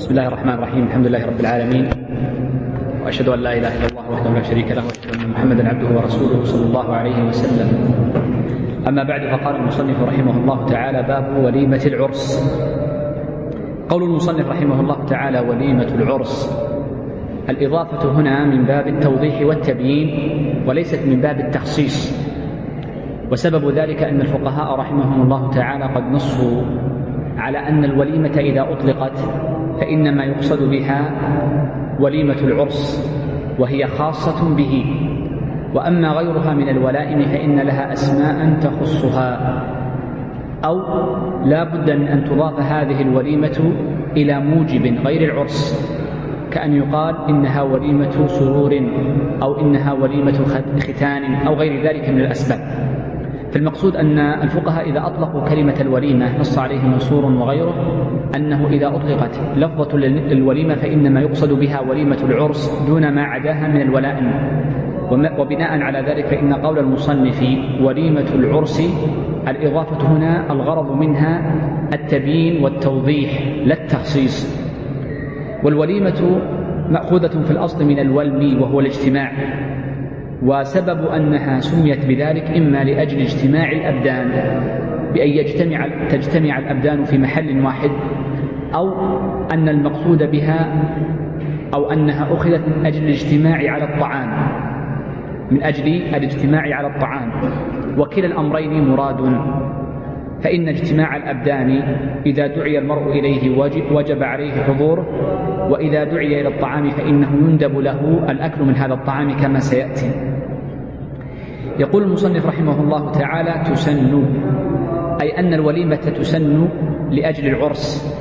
بسم الله الرحمن الرحيم. الحمد لله رب العالمين. وأشهد أن لا إله إلا الله وحده لا شريك له وأشهد أن محمدا عبده ورسوله صلى الله عليه وسلم. أما بعد فقال المصنف رحمه الله تعالى باب وليمة العرس. قول المصنف رحمه الله تعالى وليمة العرس. الإضافة هنا من باب التوضيح والتبيين وليست من باب التخصيص. وسبب ذلك أن الفقهاء رحمهم الله تعالى قد نصوا على أن الوليمة إذا أطلقت فإنما يقصد بها وليمة العرس وهي خاصة به. وأما غيرها من الولائم فإن لها أسماء تخصها. أو لا بد من أن تضاف هذه الوليمة إلى موجب غير العرس كأن يقال إنها وليمة سرور أو إنها وليمة ختان أو غير ذلك من الأسباب. فالمقصود أن الفقهاء إذا أطلقوا كلمة الوليمة نص عليه منصور وغيره أنه إذا أطلقت لفظة الوليمة فإنما يقصد بها وليمة العرس دون ما عداها من الولائم وبناء على ذلك فإن قول المصنف وليمة العرس الإضافة هنا الغرض منها التبيين والتوضيح لا التخصيص. والوليمة مأخوذة في الأصل من الولم وهو الاجتماع. وسبب أنها سميت بذلك إما لأجل اجتماع الأبدان بأن يجتمع تجتمع الأبدان في محل واحد أو أن المقصود بها أو أنها أخذت من أجل الاجتماع على الطعام من أجل الاجتماع على الطعام. وكلا الأمرين مراد. فإن اجتماع الأبدان إذا دعي المرء إليه وجب عليه حضوره وإذا دعي إلى الطعام فإنه يندب له الأكل من هذا الطعام كما سيأتي. يقول المصنف رحمه الله تعالى تسن أي أن الوليمة تسن لأجل العرس.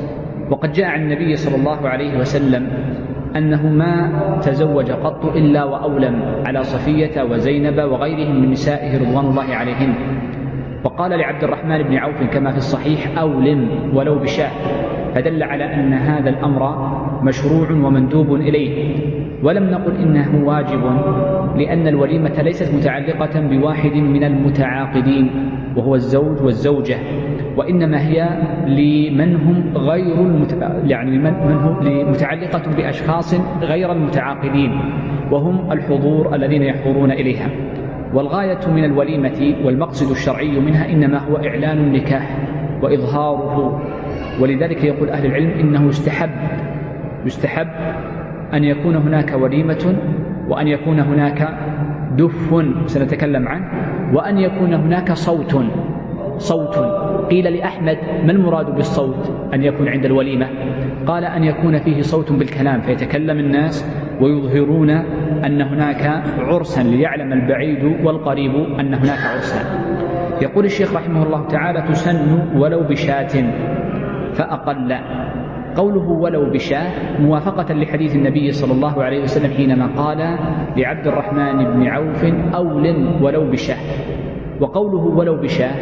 وقد جاء عن النبي صلى الله عليه وسلم أنه ما تزوج قط إلا وأولم على صفية وزينب وغيرهم من نسائه رضوان الله عليهن. وقال لعبد الرحمن بن عوف كما في الصحيح أولم ولو بشاء. فدل على أن هذا الأمر مشروع ومندوب إليه. ولم نقل إنه واجب لأن الوليمة ليست متعلقة بواحد من المتعاقدين وهو الزوج والزوجة وإنما هي لمن هم غير المت... يعني من هم متعلقة بأشخاص غير المتعاقدين وهم الحضور الذين يحضرون إليها. والغاية من الوليمة والمقصد الشرعي منها إنما هو إعلان النكاح وإظهاره ولذلك يقول أهل العلم إنه يستحب يستحب أن يكون هناك وليمة وأن يكون هناك دف سنتكلم عنه وأن يكون هناك صوت صوت. قيل لأحمد ما المراد بالصوت؟ أن يكون عند الوليمة. قال أن يكون فيه صوت بالكلام فيتكلم الناس ويظهرون أن هناك عرسا ليعلم البعيد والقريب أن هناك عرسا. يقول الشيخ رحمه الله تعالى تسن ولو بشاة فأقل. قوله ولو بشاه موافقة لحديث النبي صلى الله عليه وسلم حينما قال لعبد الرحمن بن عوف أول ولو بشاه. وقوله ولو بشاه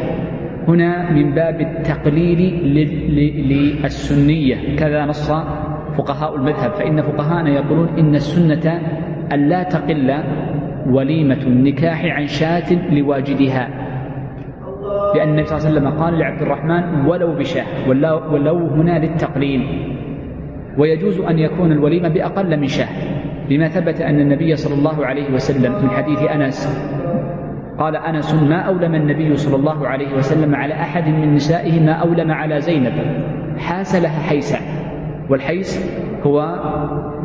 هنا من باب التقليل للسنية. كذا نص فقهاء المذهب. فإن فقهاءنا يقولون إن السنة أن لا تقل وليمة النكاح عن شاة لواجدها. لأن النبي صلى الله عليه وسلم قال لعبد الرحمن ولو بشاة ولو هنا للتقليل ويجوز أن يكون الوليمة بأقل من شاة لما ثبت أن النبي صلى الله عليه وسلم من حديث أنس قال أنس ما أولم النبي صلى الله عليه وسلم على أحد من نسائه ما أولم على زينب؟ حاس لها حيسا والحيس هو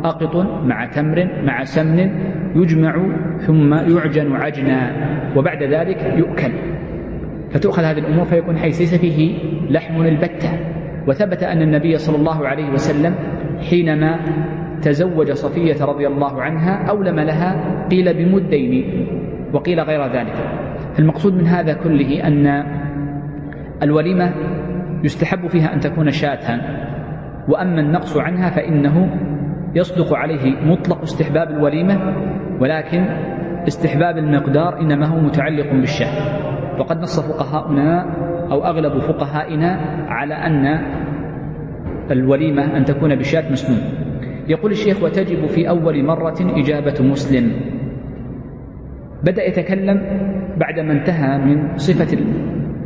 أقط مع تمر مع سمن يجمع ثم يعجن عجنا وبعد ذلك يؤكل. فتؤخذ هذه الأمور فيكون حيث ليس فيه لحم البتة. وثبت أن النبي صلى الله عليه وسلم حينما تزوج صفية رضي الله عنها أولم لها قيل بمدين وقيل غير ذلك. المقصود من هذا كله أن الوليمة يستحب فيها أن تكون شاة وأما النقص عنها فإنه يصدق عليه مطلق استحباب الوليمة ولكن استحباب المقدار إنما هو متعلق بالشاة. وقد نص فقهاؤنا أو أغلب فقهائنا على أن الوليمة أن تكون بشاة مسنون. يقول الشيخ وتجب في أول مرة إجابة مسلم. بدأ يتكلم بعدما انتهى من صفة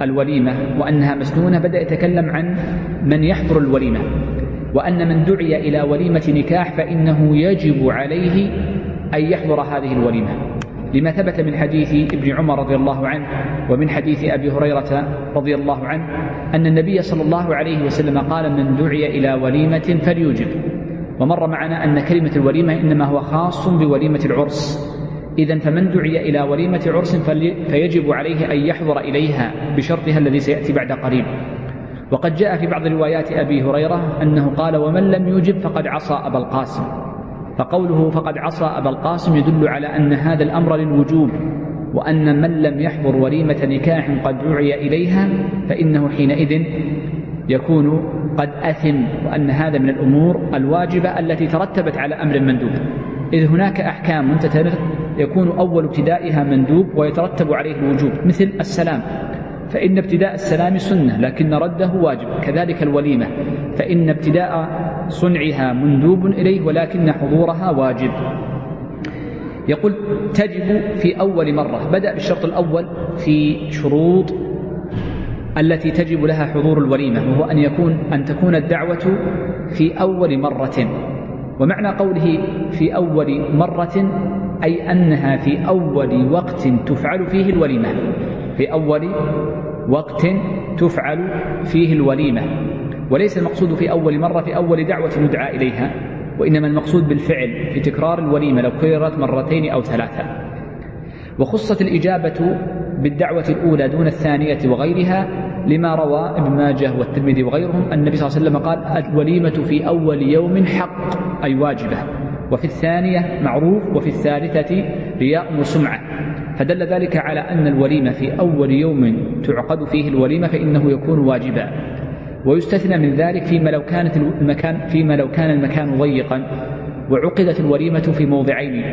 الوليمة وأنها مسنونة بدأ يتكلم عن من يحضر الوليمة. وأن من دعي إلى وليمة نكاح فإنه يجب عليه أن يحضر هذه الوليمة. لما ثبت من حديث ابن عمر رضي الله عنه ومن حديث أبي هريرة رضي الله عنه أن النبي صلى الله عليه وسلم قال من دعي إلى وليمة فليجب ومر معنا أن كلمة الوليمة إنما هو خاص بوليمة العرس. إذا فمن دعي إلى وليمة عرس فيجب عليه أن يحضر إليها بشرطها الذي سيأتي بعد قريب. وقد جاء في بعض روايات أبي هريرة أنه قال ومن لم يجب فقد عصى أبا القاسم فقوله فقد عصى أبا القاسم يدل على أن هذا الأمر للوجوب وأن من لم يحضر وليمة نكاح قد دعي إليها فإنه حينئذ يكون قد أثم وأن هذا من الأمور الواجبة التي ترتبت على أمر مندوب. إذ هناك أحكام تترك يكون أول ابتدائها مندوب ويترتب عليه الوجوب مثل السلام. فإن ابتداء السلام سنة لكن رده واجب كذلك الوليمة. فإن ابتداء صنعها مندوب إليه ولكن حضورها واجب. يقول تجب في أول مرة. بدأ بالشرط الأول في شروط التي تجب لها حضور الوليمة وهو أن يكون أن تكون الدعوة في أول مرة. ومعنى قوله في أول مرة أي أنها في أول وقت تفعل فيه الوليمة. في أول وقت تفعل فيه الوليمة وليس المقصود في أول مرة في أول دعوة يدعى إليها وإنما المقصود بالفعل في تكرار الوليمة لو كررت مرتين أو ثلاثة. وخصت الإجابة بالدعوة الأولى دون الثانية وغيرها لما روى ابن ماجه والترمذي وغيرهم النبي صلى الله عليه وسلم قال الوليمة في أول يوم حق أي واجبة وفي الثانية معروف وفي الثالثة رياء وسمعة. فدل ذلك على أن الوليمة في أول يوم تعقد فيه الوليمة فإنه يكون واجبا. ويستثنى من ذلك فيما لو كانت المكان فيما لو كان المكان ضيقا وعقدت الوليمة في موضعين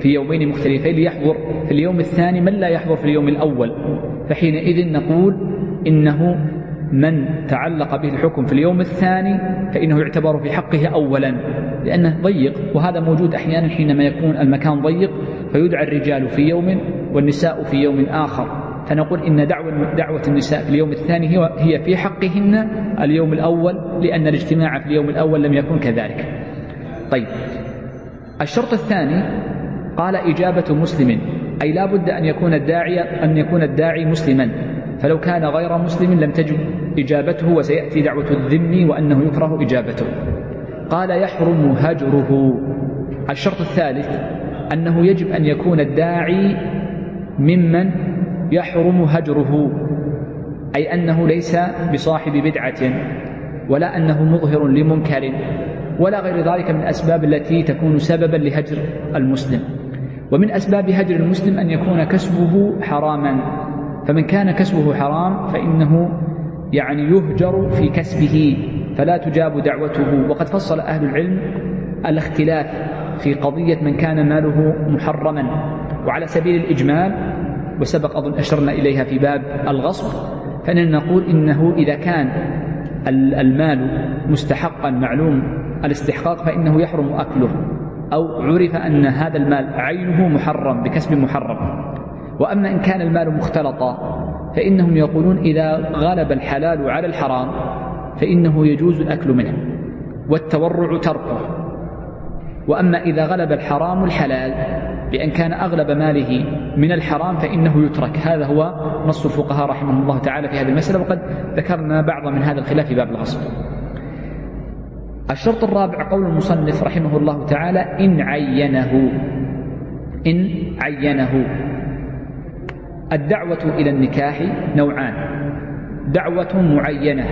في يومين مختلفين ليحضر في اليوم الثاني من لا يحضر في اليوم الأول. فحينئذ نقول إنه من تعلق به الحكم في اليوم الثاني فإنه يعتبر في حقه أولا لأنه ضيق وهذا موجود أحيانا حينما يكون المكان ضيق فيدعى الرجال في يوم والنساء في يوم آخر. فنقول إن دعوة, دعوة النساء في اليوم الثاني هي في حقهن اليوم الأول لأن الاجتماع في اليوم الأول لم يكن كذلك. طيب. الشرط الثاني قال إجابة مسلم أي لا بد أن يكون الداعي أن يكون الداعي مسلما. فلو كان غير مسلم لم تجب إجابته وسيأتي دعوة الذم وأنه يكره إجابته. قال يحرم هجره. الشرط الثالث أنه يجب أن يكون الداعي ممن يحرم هجره أي أنه ليس بصاحب بدعة ولا أنه مظهر لمنكر ولا غير ذلك من الأسباب التي تكون سببا لهجر المسلم. ومن أسباب هجر المسلم أن يكون كسبه حراما. فمن كان كسبه حرام فإنه يعني يهجر في كسبه فلا تجاب دعوته. وقد فصل أهل العلم الاختلاف في قضية من كان ماله محرما وعلى سبيل الإجمال وسبق أظن أشرنا إليها في باب الغصب فإننا نقول إنه إذا كان المال مستحقا معلوم الاستحقاق فإنه يحرم أكله أو عرف أن هذا المال عينه محرم بكسب محرم. وأما إن كان المال مختلطا فإنهم يقولون إذا غلب الحلال على الحرام فإنه يجوز الأكل منه والتورع تركه. وأما إذا غلب الحرام الحلال بأن كان أغلب ماله من الحرام فإنه يترك. هذا هو نص الفقهاء رحمهم الله تعالى في هذه المسألة وقد ذكرنا بعض من هذا الخلاف في باب الغصب الشرط الرابع قول المصنف رحمه الله تعالى إن عينه إن عينه. الدعوة إلى النكاح نوعان دعوة معينة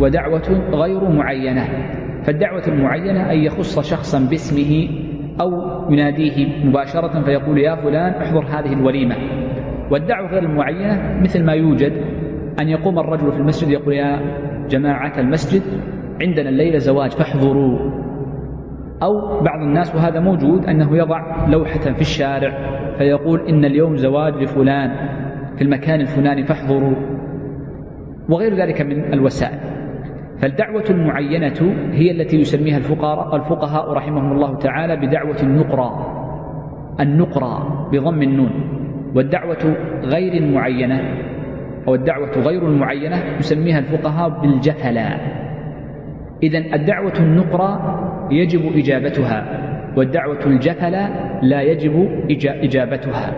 ودعوة غير معينة. فالدعوة المعينة أن يخص شخصا باسمه أو يناديه مباشرة فيقول يا فلان احضر هذه الوليمة. والدعوة غير المعينة مثل ما يوجد أن يقوم الرجل في المسجد يقول يا جماعة المسجد عندنا الليلة زواج فاحضروا. أو بعض الناس وهذا موجود أنه يضع لوحة في الشارع فيقول إن اليوم زواج لفلان في المكان الفلاني فاحضروا. وغير ذلك من الوسائل. فالدعوة المعينة هي التي يسميها الفقراء الفقهاء رحمهم الله تعالى بدعوة النقرى النقرى بضم النون. والدعوة غير المعينة أو الدعوة غير المعينة يسميها الفقهاء بالجفلا إذا الدعوة النقرة يجب إجابتها والدعوة الجفلة لا يجب إجابتها.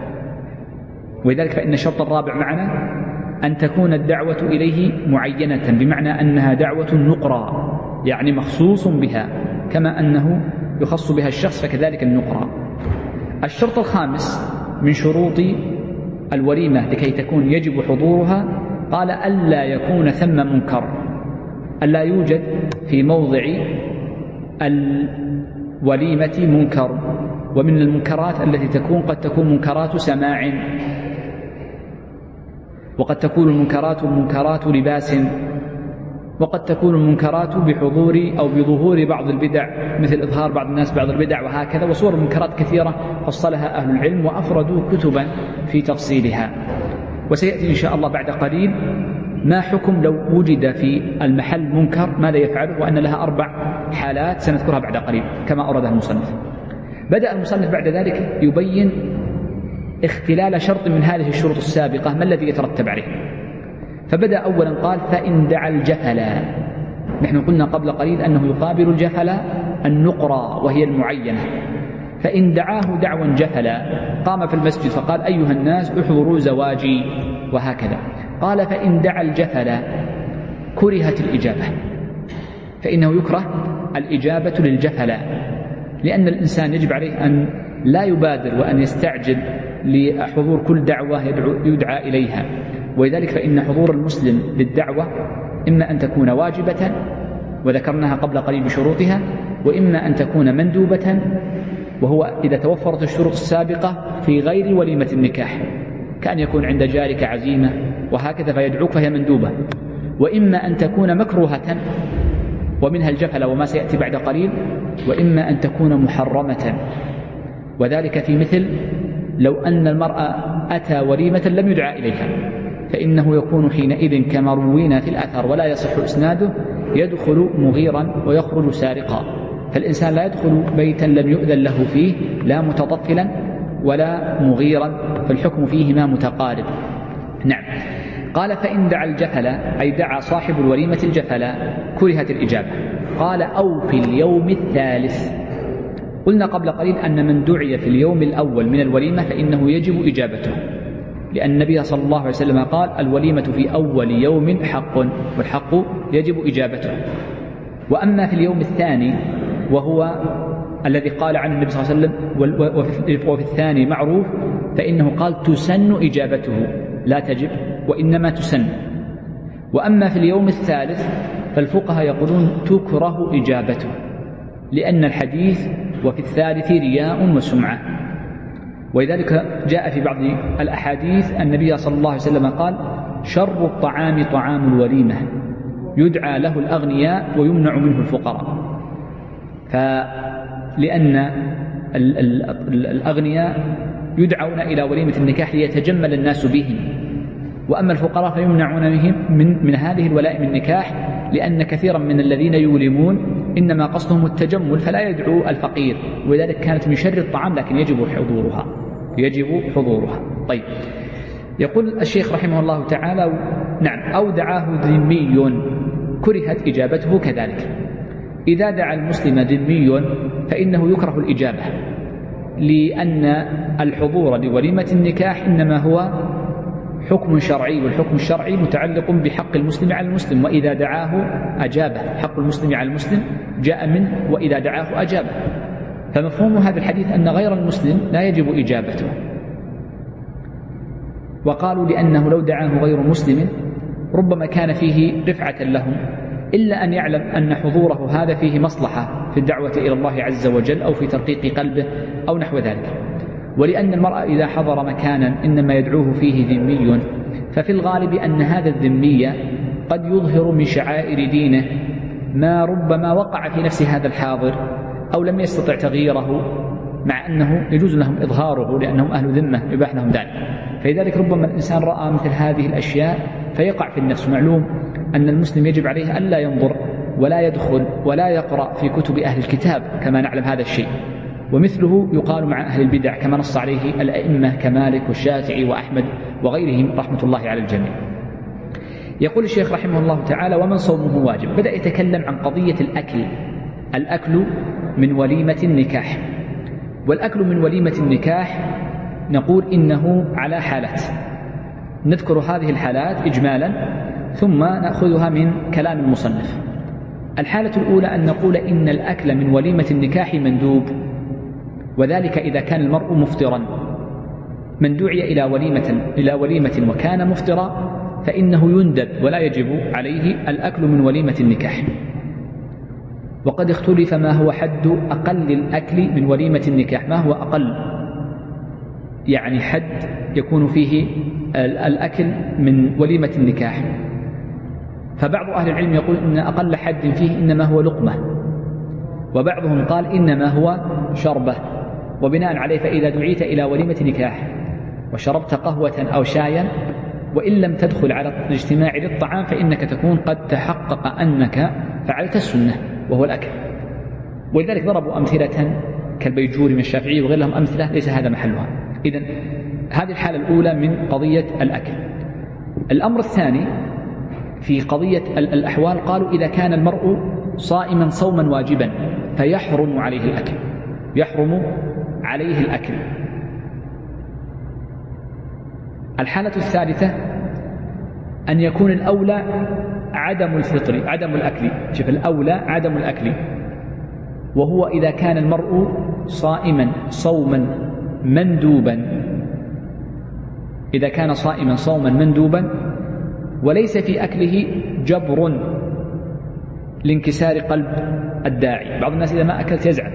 ولذلك فإن الشرط الرابع معنا أن تكون الدعوة إليه معينة بمعنى أنها دعوة نقرى يعني مخصوص بها كما أنه يخص بها الشخص فكذلك النقرى. الشرط الخامس من شروط الوليمة لكي تكون يجب حضورها قال ألا يكون ثم منكر. ألا يوجد في موضع الوليمة منكر ومن المنكرات التي تكون قد تكون منكرات سماع. وقد تكون المنكرات منكرات لباس وقد تكون المنكرات بحضور أو بظهور بعض البدع مثل إظهار بعض الناس بعض البدع وهكذا وصور المنكرات كثيرة فصلها أهل العلم وأفردوا كتبا في تفصيلها. وسيأتي إن شاء الله بعد قليل ما حكم لو وجد في المحل منكر ماذا يفعله وأن لها أربع حالات سنذكرها بعد قليل كما أوردها المصنف. بدأ المصنف بعد ذلك يبين اختلال شرط من هذه الشروط السابقة ما الذي يترتب عليه؟ فبدأ أولا قال فإن دعا الجفلا نحن قلنا قبل قليل أنه يقابل الجفل النقرة وهي المعينة. فإن دعاه دعوا جفلا قام في المسجد فقال أيها الناس احضروا زواجي. وهكذا. قال فإن دعا الجفل كرهت الإجابة. فإنه يكره الإجابة للجفل لأن الإنسان يجب عليه أن لا يبادر وأن يستعجل لحضور كل دعوة يدعى إليها. ولذلك فإن حضور المسلم للدعوة إما أن تكون واجبة وذكرناها قبل قليل بشروطها وإما أن تكون مندوبة وهو إذا توفرت الشروط السابقة في غير وليمة النكاح كأن يكون عند جارك عزيمة وهكذا فيدعوك فهي مندوبة. وإما أن تكون مكروهة ومنها الجفل وما سيأتي بعد قليل وإما أن تكون محرمة. وذلك في مثل لو أن المرأة أتى وليمة لم يدعى إليها فإنه يكون حينئذ كما روينا في الأثر ولا يصح إسناده يدخل مغيرا ويخرج سارقا. فالإنسان لا يدخل بيتا لم يؤذن له فيه لا متطفلا ولا مغيرا فالحكم فيهما متقارب. نعم. قال فإن دعا الجفل أي دعا صاحب الوليمة الجفل كرهت الإجابة. قال أو في اليوم الثالث. قلنا قبل قليل أن من دعي في اليوم الأول من الوليمة فإنه يجب إجابته. لأن النبي صلى الله عليه وسلم قال الوليمة في أول يوم حق والحق يجب إجابته. وأما في اليوم الثاني وهو الذي قال عنه النبي صلى الله عليه وسلم وفي الثاني معروف فإنه قال تسن إجابته. لا تجب وإنما تسن. وأما في اليوم الثالث فالفقهاء يقولون تكره إجابته لأن الحديث وفي الثالث رياء وسمعة. ولذلك جاء في بعض الأحاديث النبي صلى الله عليه وسلم قال شر الطعام طعام الوليمة. يدعى له الأغنياء ويمنع منه الفقراء. فلأن الأغنياء يدعون إلى وليمة النكاح ليتجمل الناس بهم. وأما الفقراء فيمنعون من, من هذه الولائم النكاح لأن كثيرا من الذين يولمون إنما قصدهم التجمل فلا يدعو الفقير. ولذلك كانت من شر الطعام لكن يجب حضورها. يجب حضورها. طيب. يقول الشيخ رحمه الله تعالى نعم أو دعاه ذمي كرهت إجابته كذلك. إذا دعا المسلم ذمي فإنه يكره الإجابة لأن الحضور لوليمة النكاح إنما هو حكم شرعي والحكم الشرعي متعلق بحق المسلم على المسلم وإذا دعاه أجابه حق المسلم على المسلم جاء منه وإذا دعاه أجابه. فمفهوم هذا الحديث أن غير المسلم لا يجب إجابته. وقالوا لأنه لو دعاه غير مسلم ربما كان فيه رفعة لهم إلا أن يعلم أن حضوره هذا فيه مصلحة في الدعوة إلى الله عز وجل أو في ترقيق قلبه أو نحو ذلك. ولأن المرأة إذا حضر مكانا إنما يدعوه فيه ذمي ففي الغالب أن هذا الذمي قد يظهر من شعائر دينه ما ربما وقع في نفس هذا الحاضر أو لم يستطع تغييره مع أنه يجوز لهم إظهاره لأنهم أهل ذمة يباح لهم ذلك. فلذلك ربما الإنسان رأى مثل هذه الأشياء فيقع في النفس. معلوم أن المسلم يجب عليه ألا ينظر ولا يدخل ولا يقرأ في كتب أهل الكتاب كما نعلم هذا الشيء. ومثله يقال مع أهل البدع كما نص عليه الأئمة كمالك والشافعي وأحمد وغيرهم رحمة الله على الجميع. يقول الشيخ رحمه الله تعالى ومن صومه واجب. بدأ يتكلم عن قضية الأكل. الأكل من وليمة النكاح. والأكل من وليمة النكاح نقول إنه على حالات. نذكر هذه الحالات إجمالا ثم نأخذها من كلام المصنف. الحالة الأولى أن نقول إن الأكل من وليمة النكاح مندوب. وذلك إذا كان المرء مفطرا. من دعي إلى وليمة إلى وليمة وكان مفطرا فإنه يندب ولا يجب عليه الأكل من وليمة النكاح. وقد اختلف ما هو حد أقل الأكل من وليمة النكاح. ما هو أقل؟ يعني حد يكون فيه الأكل من وليمة النكاح. فبعض أهل العلم يقول إن أقل حد فيه إنما هو لقمة. وبعضهم قال إنما هو شربة. وبناء عليه فإذا دعيت إلى وليمة نكاح وشربت قهوة أو شايا وإن لم تدخل على الاجتماع للطعام فإنك تكون قد تحقق أنك فعلت السنة وهو الأكل. ولذلك ضربوا أمثلة كالبيجوري من الشافعي وغير لهم أمثلة ليس هذا محلها. إذا هذه الحالة الأولى من قضية الأكل. الأمر الثاني في قضية الأحوال قالوا إذا كان المرء صائما صوما واجبا فيحرم عليه الأكل. يحرم عليه الأكل. الحالة الثالثة أن يكون الأولى عدم الفطر عدم الأكل. شوف الأولى عدم الأكل. وهو إذا كان المرء صائما صوما مندوبا. إذا كان صائما صوما مندوبا وليس في أكله جبر لانكسار قلب الداعي. بعض الناس إذا ما أكلت يزعل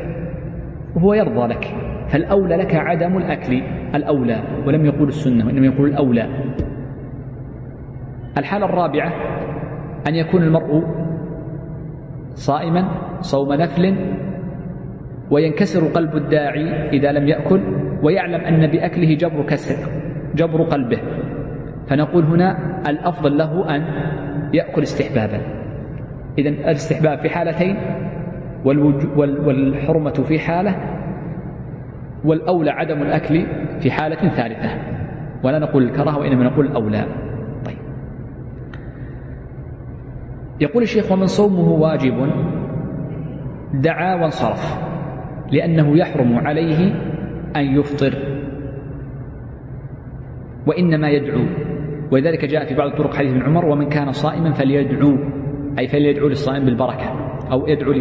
وهو يرضى لك. فالأولى لك عدم الأكل الأولى ولم يقول السنة وإنما يقول الأولى. الحالة الرابعة أن يكون المرء صائما صوم نفل وينكسر قلب الداعي إذا لم يأكل ويعلم أن بأكله جبر كسر جبر قلبه. فنقول هنا الأفضل له أن يأكل استحبابا. إذا الاستحباب في حالتين والحرمة في حالة والأولى عدم الأكل في حالة ثالثة. ولا نقول الكراهة وإنما نقول الأولى. طيب. يقول الشيخ ومن صومه واجب دعا وانصرف لأنه يحرم عليه أن يفطر وإنما يدعو. ولذلك جاء في بعض الطرق حديث ابن عمر ومن كان صائما فليدعو. أي فليدعو للصائم بالبركة أو يدعو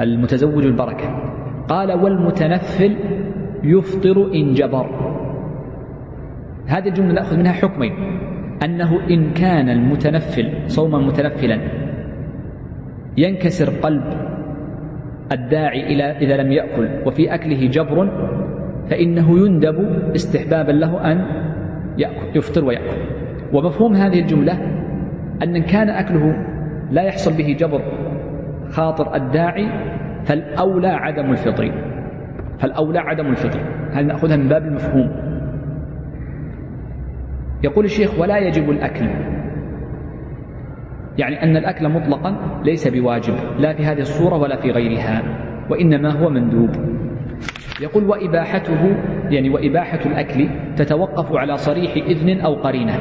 للمتزوج بالبركة. قال والمتنفل يفطر إن جبر. هذه الجملة نأخذ منها حكمين. أنه إن كان المتنفل صوما متنفلا ينكسر قلب الداعي إلى إذا لم يأكل وفي أكله جبر فإنه يندب استحبابا له أن يأكل يفطر ويأكل. ومفهوم هذه الجملة أن كان أكله لا يحصل به جبر خاطر الداعي فالأولى عدم الفطر؟ فالأولى عدم الفطر؟ هذه نأخذها من باب المفهوم؟ يقول الشيخ ولا يجب الأكل. يعني أن الأكل مطلقا ليس بواجب لا في هذه الصورة ولا في غيرها وإنما هو مندوب. يقول وإباحته يعني وإباحة الأكل تتوقف على صريح إذن أو قرينة.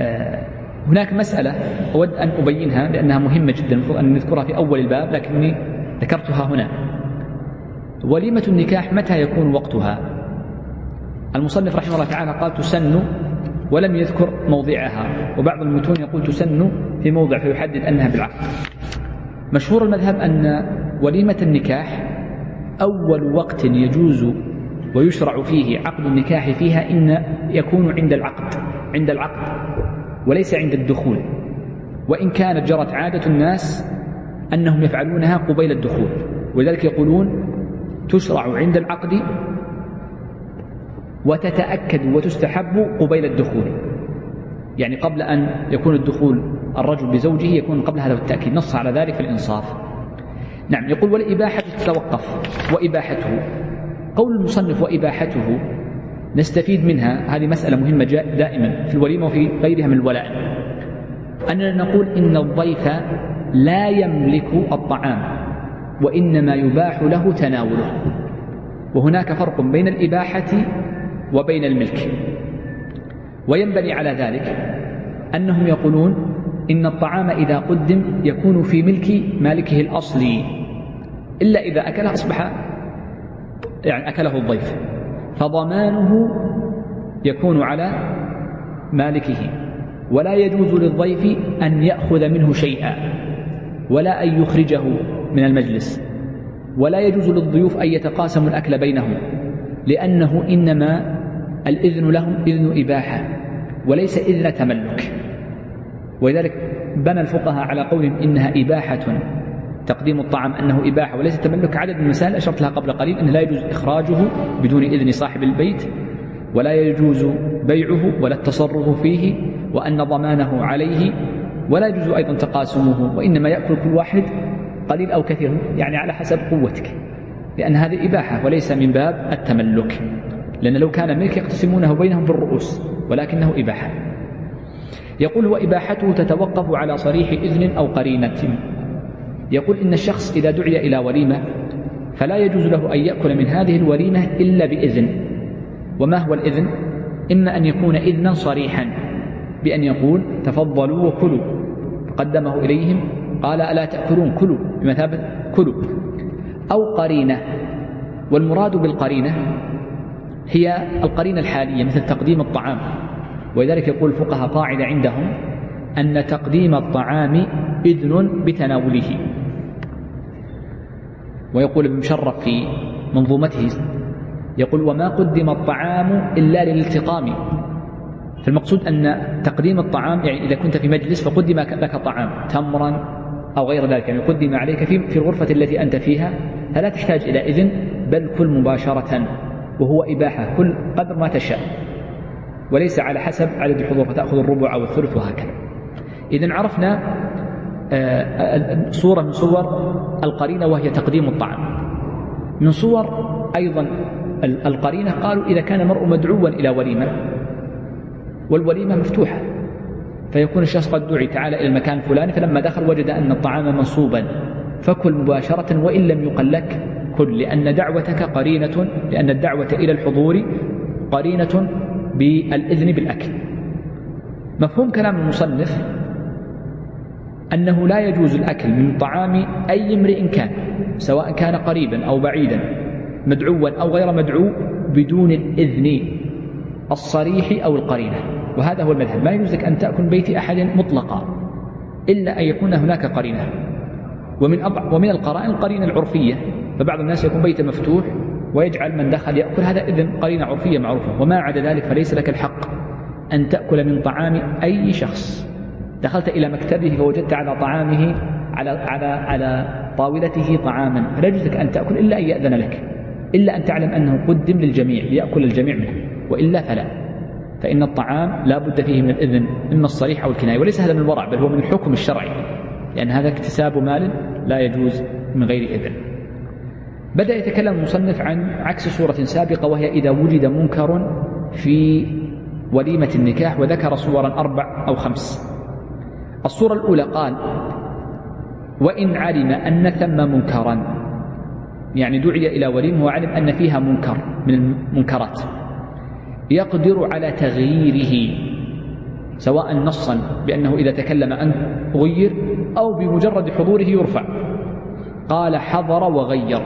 آه هناك مسألة أود أن أبينها لأنها مهمة جدا المفروض أن نذكرها في أول الباب لكني ذكرتها هنا. وليمة النكاح متى يكون وقتها؟ المصنف رحمه الله تعالى قال تسن ولم يذكر موضعها. وبعض المتون يقول تسن في موضع فيحدد أنها بالعقد. مشهور المذهب أن وليمة النكاح أول وقت يجوز ويشرع فيه عقد النكاح فيها إن يكون عند العقد عند العقد. وليس عند الدخول. وإن كانت جرت عادة الناس أنهم يفعلونها قبيل الدخول. ولذلك يقولون تشرع عند العقد وتتأكد وتستحب قبيل الدخول. يعني قبل أن يكون الدخول الرجل بزوجه يكون قبل هذا التأكيد. نص على ذلك في الإنصاف. نعم يقول والإباحة تتوقف وإباحته. قول المصنف وإباحته نستفيد منها. هذه مسألة مهمة دائما في الوليمة وفي غيرها من الولائم أننا نقول إن الضيف لا يملك الطعام وإنما يباح له تناوله. وهناك فرق بين الإباحة وبين الملك. وينبني على ذلك أنهم يقولون إن الطعام إذا قدم يكون في ملك مالكه الأصلي إلا إذا أكله أصبح يعني أكله الضيف. فضمانه يكون على مالكه ولا يجوز للضيف أن يأخذ منه شيئا ولا أن يخرجه من المجلس ولا يجوز للضيوف أن يتقاسموا الأكل بينهم لأنه إنما الإذن لهم إذن إباحة وليس إذن تملك. ولذلك بنى الفقهاء على قول إنها إباحة. تقديم الطعام أنه إباحة وليس تملك عدد من المسائل أشرت لها قبل قليل أنه لا يجوز إخراجه بدون إذن صاحب البيت ولا يجوز بيعه ولا التصرف فيه وأن ضمانه عليه ولا يجوز أيضا تقاسمه وإنما يأكل كل واحد قليل أو كثير يعني على حسب قوتك لأن هذه إباحة وليس من باب التملك لأن لو كان ملك يقتسمونه بينهم بالرؤوس ولكنه إباحة. يقول وإباحته تتوقف على صريح إذن أو قرينة. يقول إن الشخص إذا دعي إلى وليمة فلا يجوز له أن يأكل من هذه الوليمة إلا بإذن. وما هو الإذن؟ إما أن يكون إذنا صريحا بأن يقول تفضلوا وكلوا. فقدمه إليهم قال ألا تأكلون؟ كلوا. بمثابة كلوا. أو قرينة. والمراد بالقرينة هي القرينة الحالية مثل تقديم الطعام. ولذلك يقول الفقهاء قاعدة عندهم أن تقديم الطعام إذن بتناوله. ويقول ابن مشرف في منظومته يقول وما قدم الطعام إلا للالتقام. فالمقصود أن تقديم الطعام يعني إذا كنت في مجلس فقدم لك طعام تمرا أو غير ذلك يعني قدم عليك في في الغرفة التي أنت فيها فلا تحتاج إلى إذن بل كل مباشرة وهو إباحة كل قدر ما تشاء وليس على حسب عدد الحضور فتأخذ الربع أو الثلث وهكذا. إذا عرفنا آه، صورة من صور القرينة وهي تقديم الطعام. من صور أيضا القرينة قالوا إذا كان المرء مدعوا إلى وليمة والوليمة مفتوحة فيكون الشخص قد دعي تعالى إلى المكان الفلاني فلما دخل وجد أن الطعام منصوبا. فكل مباشرة وإن لم يقل لك كل لأن دعوتك قرينة لأن الدعوة إلى الحضور قرينة بالإذن بالأكل. مفهوم كلام المصنف؟ أنه لا يجوز الأكل من طعام أي امرئ كان سواء كان قريبا أو بعيدا مدعوا أو غير مدعو بدون الإذن الصريح أو القرينة. وهذا هو المذهب. ما يجوز لك أن تأكل بيت أحد مطلقا إلا أن يكون هناك قرينة. ومن ومن القرائن القرينة العرفية فبعض الناس يكون بيته مفتوح ويجعل من دخل يأكل. هذا إذن قرينة عرفية معروفة. وما عدا ذلك فليس لك الحق أن تأكل من طعام أي شخص. دخلت إلى مكتبه فوجدت على طعامه على على على طاولته طعاما. فلا يجوز لك أن تأكل إلا أن يأذن لك. إلا أن تعلم أنه قدم للجميع ليأكل الجميع منه. وإلا فلا. فإن الطعام لا بد فيه من الإذن إما الصريح أو الكناية. وليس هذا من الورع بل هو من الحكم الشرعي. لأن هذا اكتساب مال لا يجوز من غير إذن. بدأ يتكلم المصنف عن عكس صورة سابقة وهي إذا وجد منكر في وليمة النكاح وذكر صورا أربع أو خمس. الصورة الأولى قال وإن علم أن ثم منكرا. يعني دعي إلى وليمة وعلم أن فيها منكر من المنكرات. يقدر على تغييره سواء نصا بأنه إذا تكلم أن غير أو بمجرد حضوره يرفع. قال حضر وغير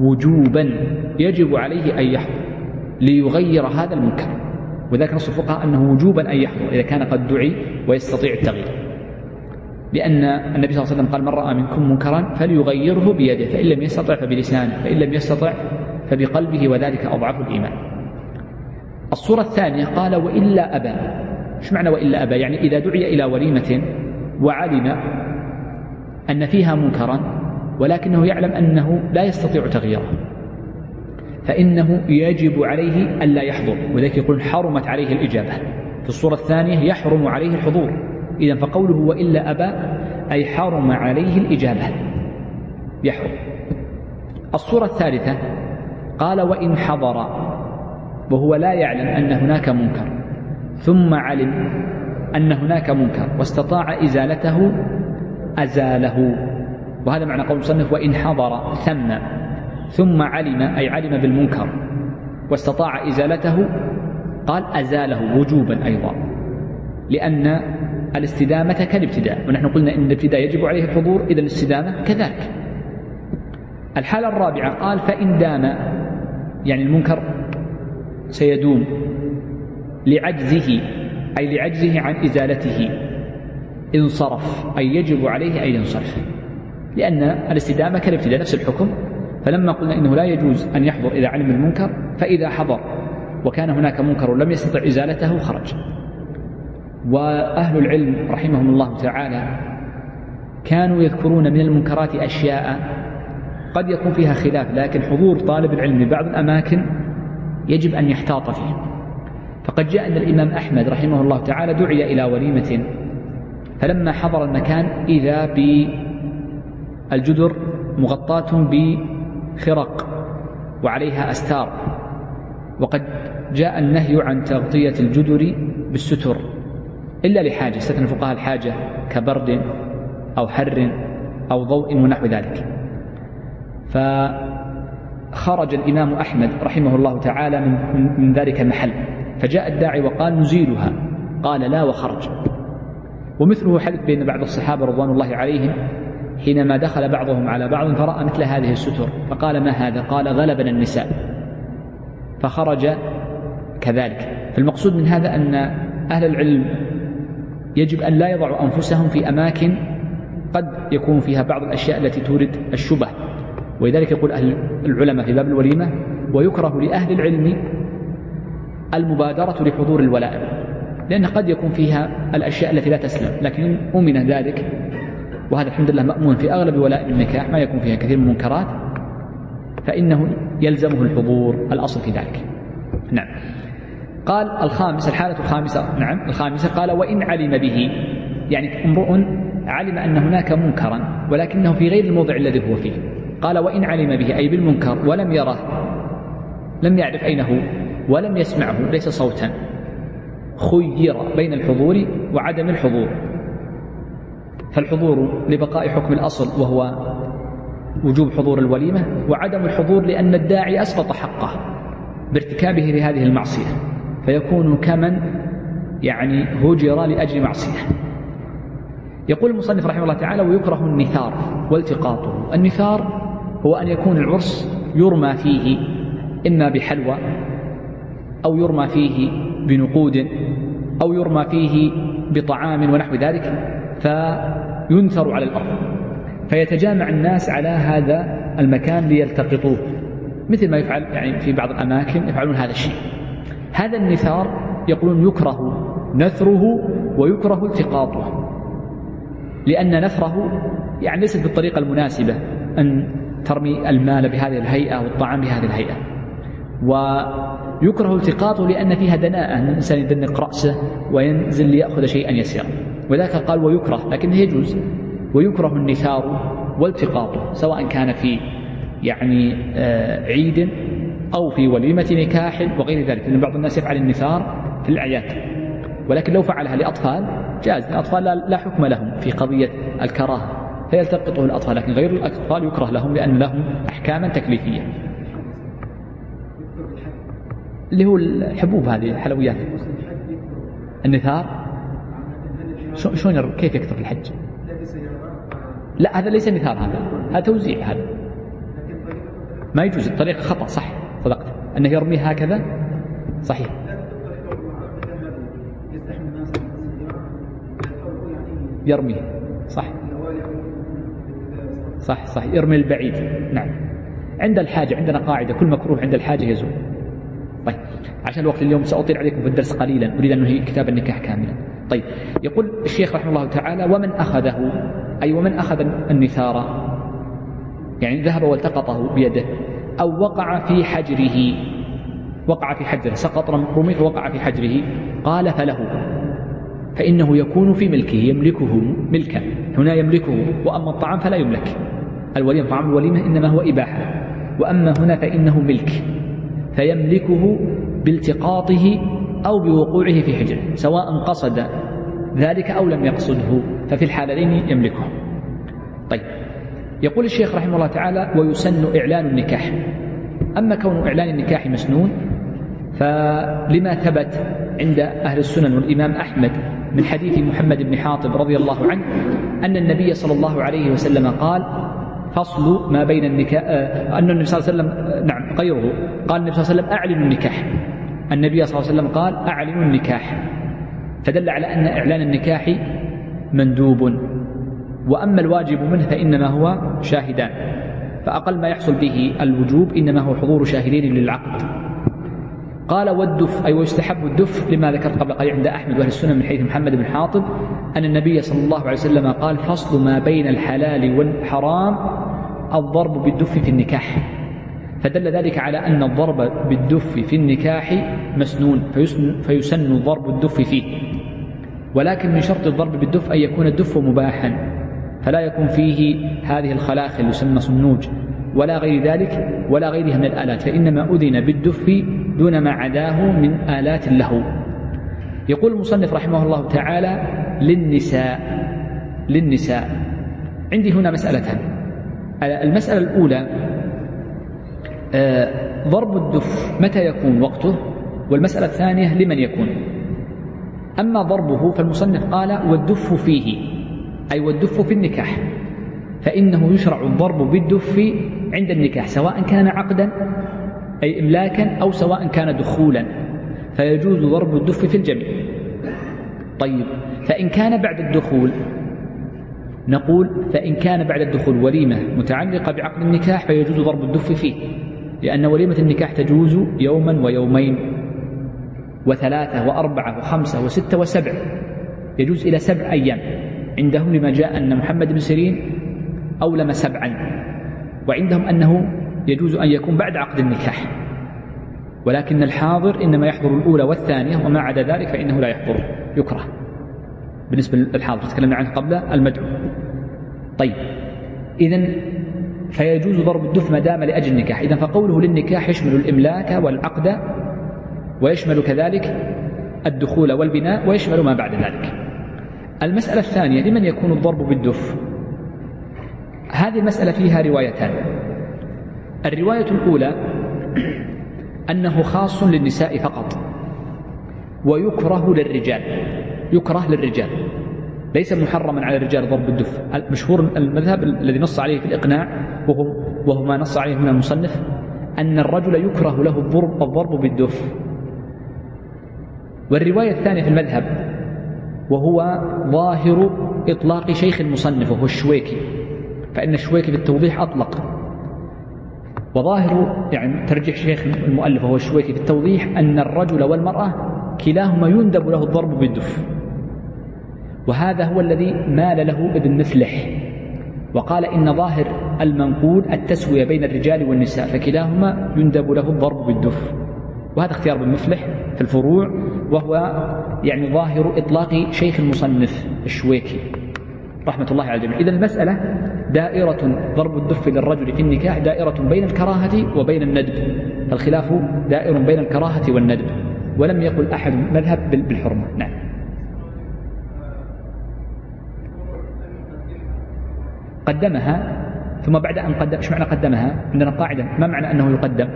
وجوبا يجب عليه أن يحضر ليغير هذا المنكر. وذلك نص الفقهاء أنه وجوبا أن يحضر إذا كان قد دعي ويستطيع التغيير. لأن النبي صلى الله عليه وسلم قال من رأى منكم منكرا فليغيره بيده فإن لم يستطع فبلسانه فإن لم يستطع فبقلبه وذلك أضعف الإيمان. الصورة الثانية قال وإلا أبى. إيش معنى وإلا أبى؟ يعني إذا دعي إلى وليمة وعلم أن فيها منكرا ولكنه يعلم أنه لا يستطيع تغييره. فإنه يجب عليه ألا يحضر ولذلك يقول حرمت عليه الإجابة. في الصورة الثانية يحرم عليه الحضور. إذا فقوله وإلا أبى أي حرم عليه الإجابة. يحرم. الصورة الثالثة قال وإن حضر وهو لا يعلم أن هناك منكر. ثم علم أن هناك منكر واستطاع إزالته أزاله. وهذا معنى قول المصنف وإن حضر ثم. ثم علم أي علم لأن الاستدامة كالابتداء ونحن قلنا إن الابتداء يجب عليه الحضور إذا الاستدامة كذلك الحالة الرابعة قال فإن دام يعني المنكر سيدوم لعجزه أي لعجزه عن إزالته انصرف أي يجب عليه أن ينصرف. لأن الاستدامة كالابتداء نفس الحكم. فلما قلنا إنه لا يجوز أن يحضر إذا علم المنكر فإذا حضر وكان هناك منكر لم يستطع إزالته خرج. وأهل العلم رحمهم الله تعالى كانوا يذكرون من المنكرات أشياء قد يكون فيها خلاف لكن حضور طالب العلم ببعض الأماكن يجب أن يحتاط فيه. فقد جاء أن الإمام أحمد رحمه الله تعالى دعي إلى وليمة فلما حضر المكان إذا بالجدر مغطاة بخرق وعليها أستار. وقد جاء النهي عن تغطية الجدر بالستر إلا لحاجة استثنى الفقهاء الحاجة كبرد أو حر أو ضوء ونحو ذلك. فخرج الإمام أحمد رحمه الله تعالى من, من ذلك المحل فجاء الداعي وقال نزيلها قال لا وخرج. ومثله حدث بين بعض الصحابة رضوان الله عليهم حينما دخل بعضهم على بعض فرأى مثل هذه الستر فقال ما هذا؟ قال غلبنا النساء. فخرج كذلك. فالمقصود من هذا أن أهل العلم يجب أن لا يضعوا أنفسهم في أماكن قد يكون فيها بعض الأشياء التي تورد الشبه. ولذلك يقول أهل العلماء في باب الوليمة ويكره لأهل العلم المبادرة لحضور الولائم لأن قد يكون فيها الأشياء التي لا تسلم. لكن أمن ذلك وهذا الحمد لله مأمون في أغلب ولائم النكاح ما يكون فيها كثير من المنكرات فإنه يلزمه الحضور الأصل في ذلك. نعم. قال الخامس الحالة الخامسة. نعم. الخامسة قال وإن علم به. يعني امرؤ علم أن هناك منكرا ولكنه في غير الموضع الذي هو فيه. قال وإن علم به أي بالمنكر ولم يره لم يعرف أين هو ولم يسمعه ليس صوتا. خير بين الحضور وعدم الحضور. فالحضور لبقاء حكم الأصل وهو وجوب حضور الوليمة وعدم الحضور لأن الداعي أسقط حقه بارتكابه لهذه المعصية. فيكون كمن يعني هجر لأجل معصية. يقول المصنف رحمه الله تعالى ويكره النثار والتقاطه. النثار هو أن يكون العرس يرمى فيه إما بحلوى أو يرمى فيه بنقود أو يرمى فيه بطعام ونحو ذلك فينثر على الأرض. فيتجامع الناس على هذا المكان ليلتقطوه مثل ما يفعل يعني في بعض الأماكن يفعلون هذا الشيء. هذا النثار يقولون يكره نثره ويكره التقاطه لأن نثره يعني ليست بالطريقة المناسبة أن ترمي المال بهذه الهيئة والطعام بهذه الهيئة. ويكره التقاطه لأن فيها دناءة أن الإنسان يدنق رأسه وينزل ليأخذ شيئا يسيرا. وذلك قال ويكره لكنه يجوز. ويكره النثار والتقاطه سواء كان في يعني آه، عيد أو في وليمة نكاح وغير ذلك لأن بعض الناس يفعل النثار في الأعياد. ولكن لو فعلها لأطفال جاز الأطفال لا حكم لهم في قضية الكراهة. فيلتقطه الأطفال لكن غير الأطفال يكره لهم لأن لهم أحكاما تكليفية. اللي هو الحبوب هذه الحلويات. النثار. شلون كيف يكثر الحج؟ لا هذا ليس نثار هذا هذا توزيع هذا. ما يجوز الطريقة خطأ صح. صدقت أنه يرمي هكذا؟ صحيح. يرمي. صح. صح صح. يرمي البعيد. نعم. عند الحاجة عندنا قاعدة. كل مكروه عند الحاجة يزول. طيب. عشان الوقت اليوم سأطيل عليكم في الدرس قليلا. أريد أن أنهي كتاب النكاح كاملا. طيب. يقول الشيخ رحمه الله تعالى ومن أخذه أي ومن أخذ النثار يعني ذهب والتقطه بيده. أو وقع في حجره. وقع في حجره. سقط رميح وقع في حجره. قال فله. فإنه يكون في ملكه يملكه ملكا. هنا يملكه. وأما الطعام فلا يملك. الوليمة طعام الوليمة إنما هو إباحة. وأما هنا فإنه ملك. فيملكه بالتقاطه أو بوقوعه في حجره سواء قصد ذلك أو لم يقصده. ففي الحالتين يملكه. طيب. يقول الشيخ رحمه الله تعالى ويسن إعلان النكاح. أما كون إعلان النكاح مسنون فلما ثبت عند أهل السنن والإمام أحمد من حديث محمد بن حاطب رضي الله عنه أن النبي صلى الله عليه وسلم قال فصل ما بين النكاح. آه، أن النبي صلى الله عليه وسلم نعم غيره. قال النبي صلى الله عليه وسلم أعلنوا النكاح. النبي صلى الله عليه وسلم قال أعلنوا النكاح. فدل على أن إعلان النكاح مندوب. وأما الواجب منه فإنما هو شاهدان فأقل ما يحصل به الوجوب إنما هو حضور شاهدين للعقد. قال والدف أي ويستحب الدف لما ذكرت قبل قليل عند أحمد وأهل السنة من حديث محمد بن حاطب أن النبي صلى الله عليه وسلم قال فصل ما بين الحلال والحرام الضرب بالدف في النكاح. فدل ذلك على أن الضرب بالدف في النكاح مسنون فيسن ضرب الدف فيه. ولكن من شرط الضرب بالدف أن يكون الدف مباحا. فلا يكون فيه هذه الخلاخل يسمى صنوج ولا غير ذلك ولا غيرها من الآلات فإنما أذن بالدف دون ما عداه من آلات له. يقول المصنف رحمه الله تعالى للنساء للنساء. عندي هنا مسألتان المسألة الأولى آه، ضرب الدف متى يكون وقته؟ والمسألة الثانية لمن يكون؟ أما ضربه فالمصنف قال والدف فيه. أي والدف في النكاح فإنه يشرع الضرب بالدف عند النكاح سواء كان عقدا أي إملاكا أو سواء كان دخولا فيجوز ضرب الدف في الجميع طيب فإن كان بعد الدخول نقول فإن كان بعد الدخول وليمة متعلقة بعقد النكاح فيجوز ضرب الدف فيه لأن وليمة النكاح تجوز يوما ويومين وثلاثة وأربعة وخمسة وستة وسبع يجوز إلى سبع أيام. عندهم لما جاء أن محمد بن سيرين أولم سبعا وعندهم أنه يجوز أن يكون بعد عقد النكاح. ولكن الحاضر إنما يحضر الأولى والثانية وما عدا ذلك فإنه لا يحضر يكره. بالنسبة للحاضر تكلمنا عنه قبل المدعو. طيب إذا فيجوز ضرب الدف ما دام لأجل النكاح. إذا فقوله للنكاح يشمل الإملاك والعقد ويشمل كذلك الدخول والبناء ويشمل ما بعد ذلك. المسألة الثانية لمن يكون الضرب بالدف؟ هذه المسألة فيها روايتان. الرواية الأولى أنه خاص للنساء فقط ويكره للرجال يكره للرجال ليس محرما على الرجال ضرب الدف. مشهور المذهب الذي نص عليه في الإقناع وهو, وهو ما نص عليه من المصنف أن الرجل يكره له الضرب, الضرب بالدف. والرواية الثانية في المذهب وهو ظاهر إطلاق شيخ المصنف وهو الشويكي. فإن الشويكي في التوضيح أطلق. وظاهر يعني ترجيح شيخ المؤلف وهو الشويكي في التوضيح أن الرجل والمرأة كلاهما يندب له الضرب بالدف. وهذا هو الذي مال له ابن مفلح. وقال إن ظاهر المنقول التسوية بين الرجال والنساء فكلاهما يندب له الضرب بالدف. وهذا اختيار ابن مفلح في الفروع وهو يعني ظاهر إطلاق شيخ المصنف الشويكي رحمة الله على الجميع. إذا المسألة دائرة ضرب الدف للرجل في النكاح دائرة بين الكراهة وبين الندب. فالخلاف دائر بين الكراهة والندب. ولم يقل أحد مذهب بالحرمة. نعم. قدمها ثم بعد أن قدم إيش معنى قدمها؟ عندنا قاعدة. ما معنى أنه يقدم؟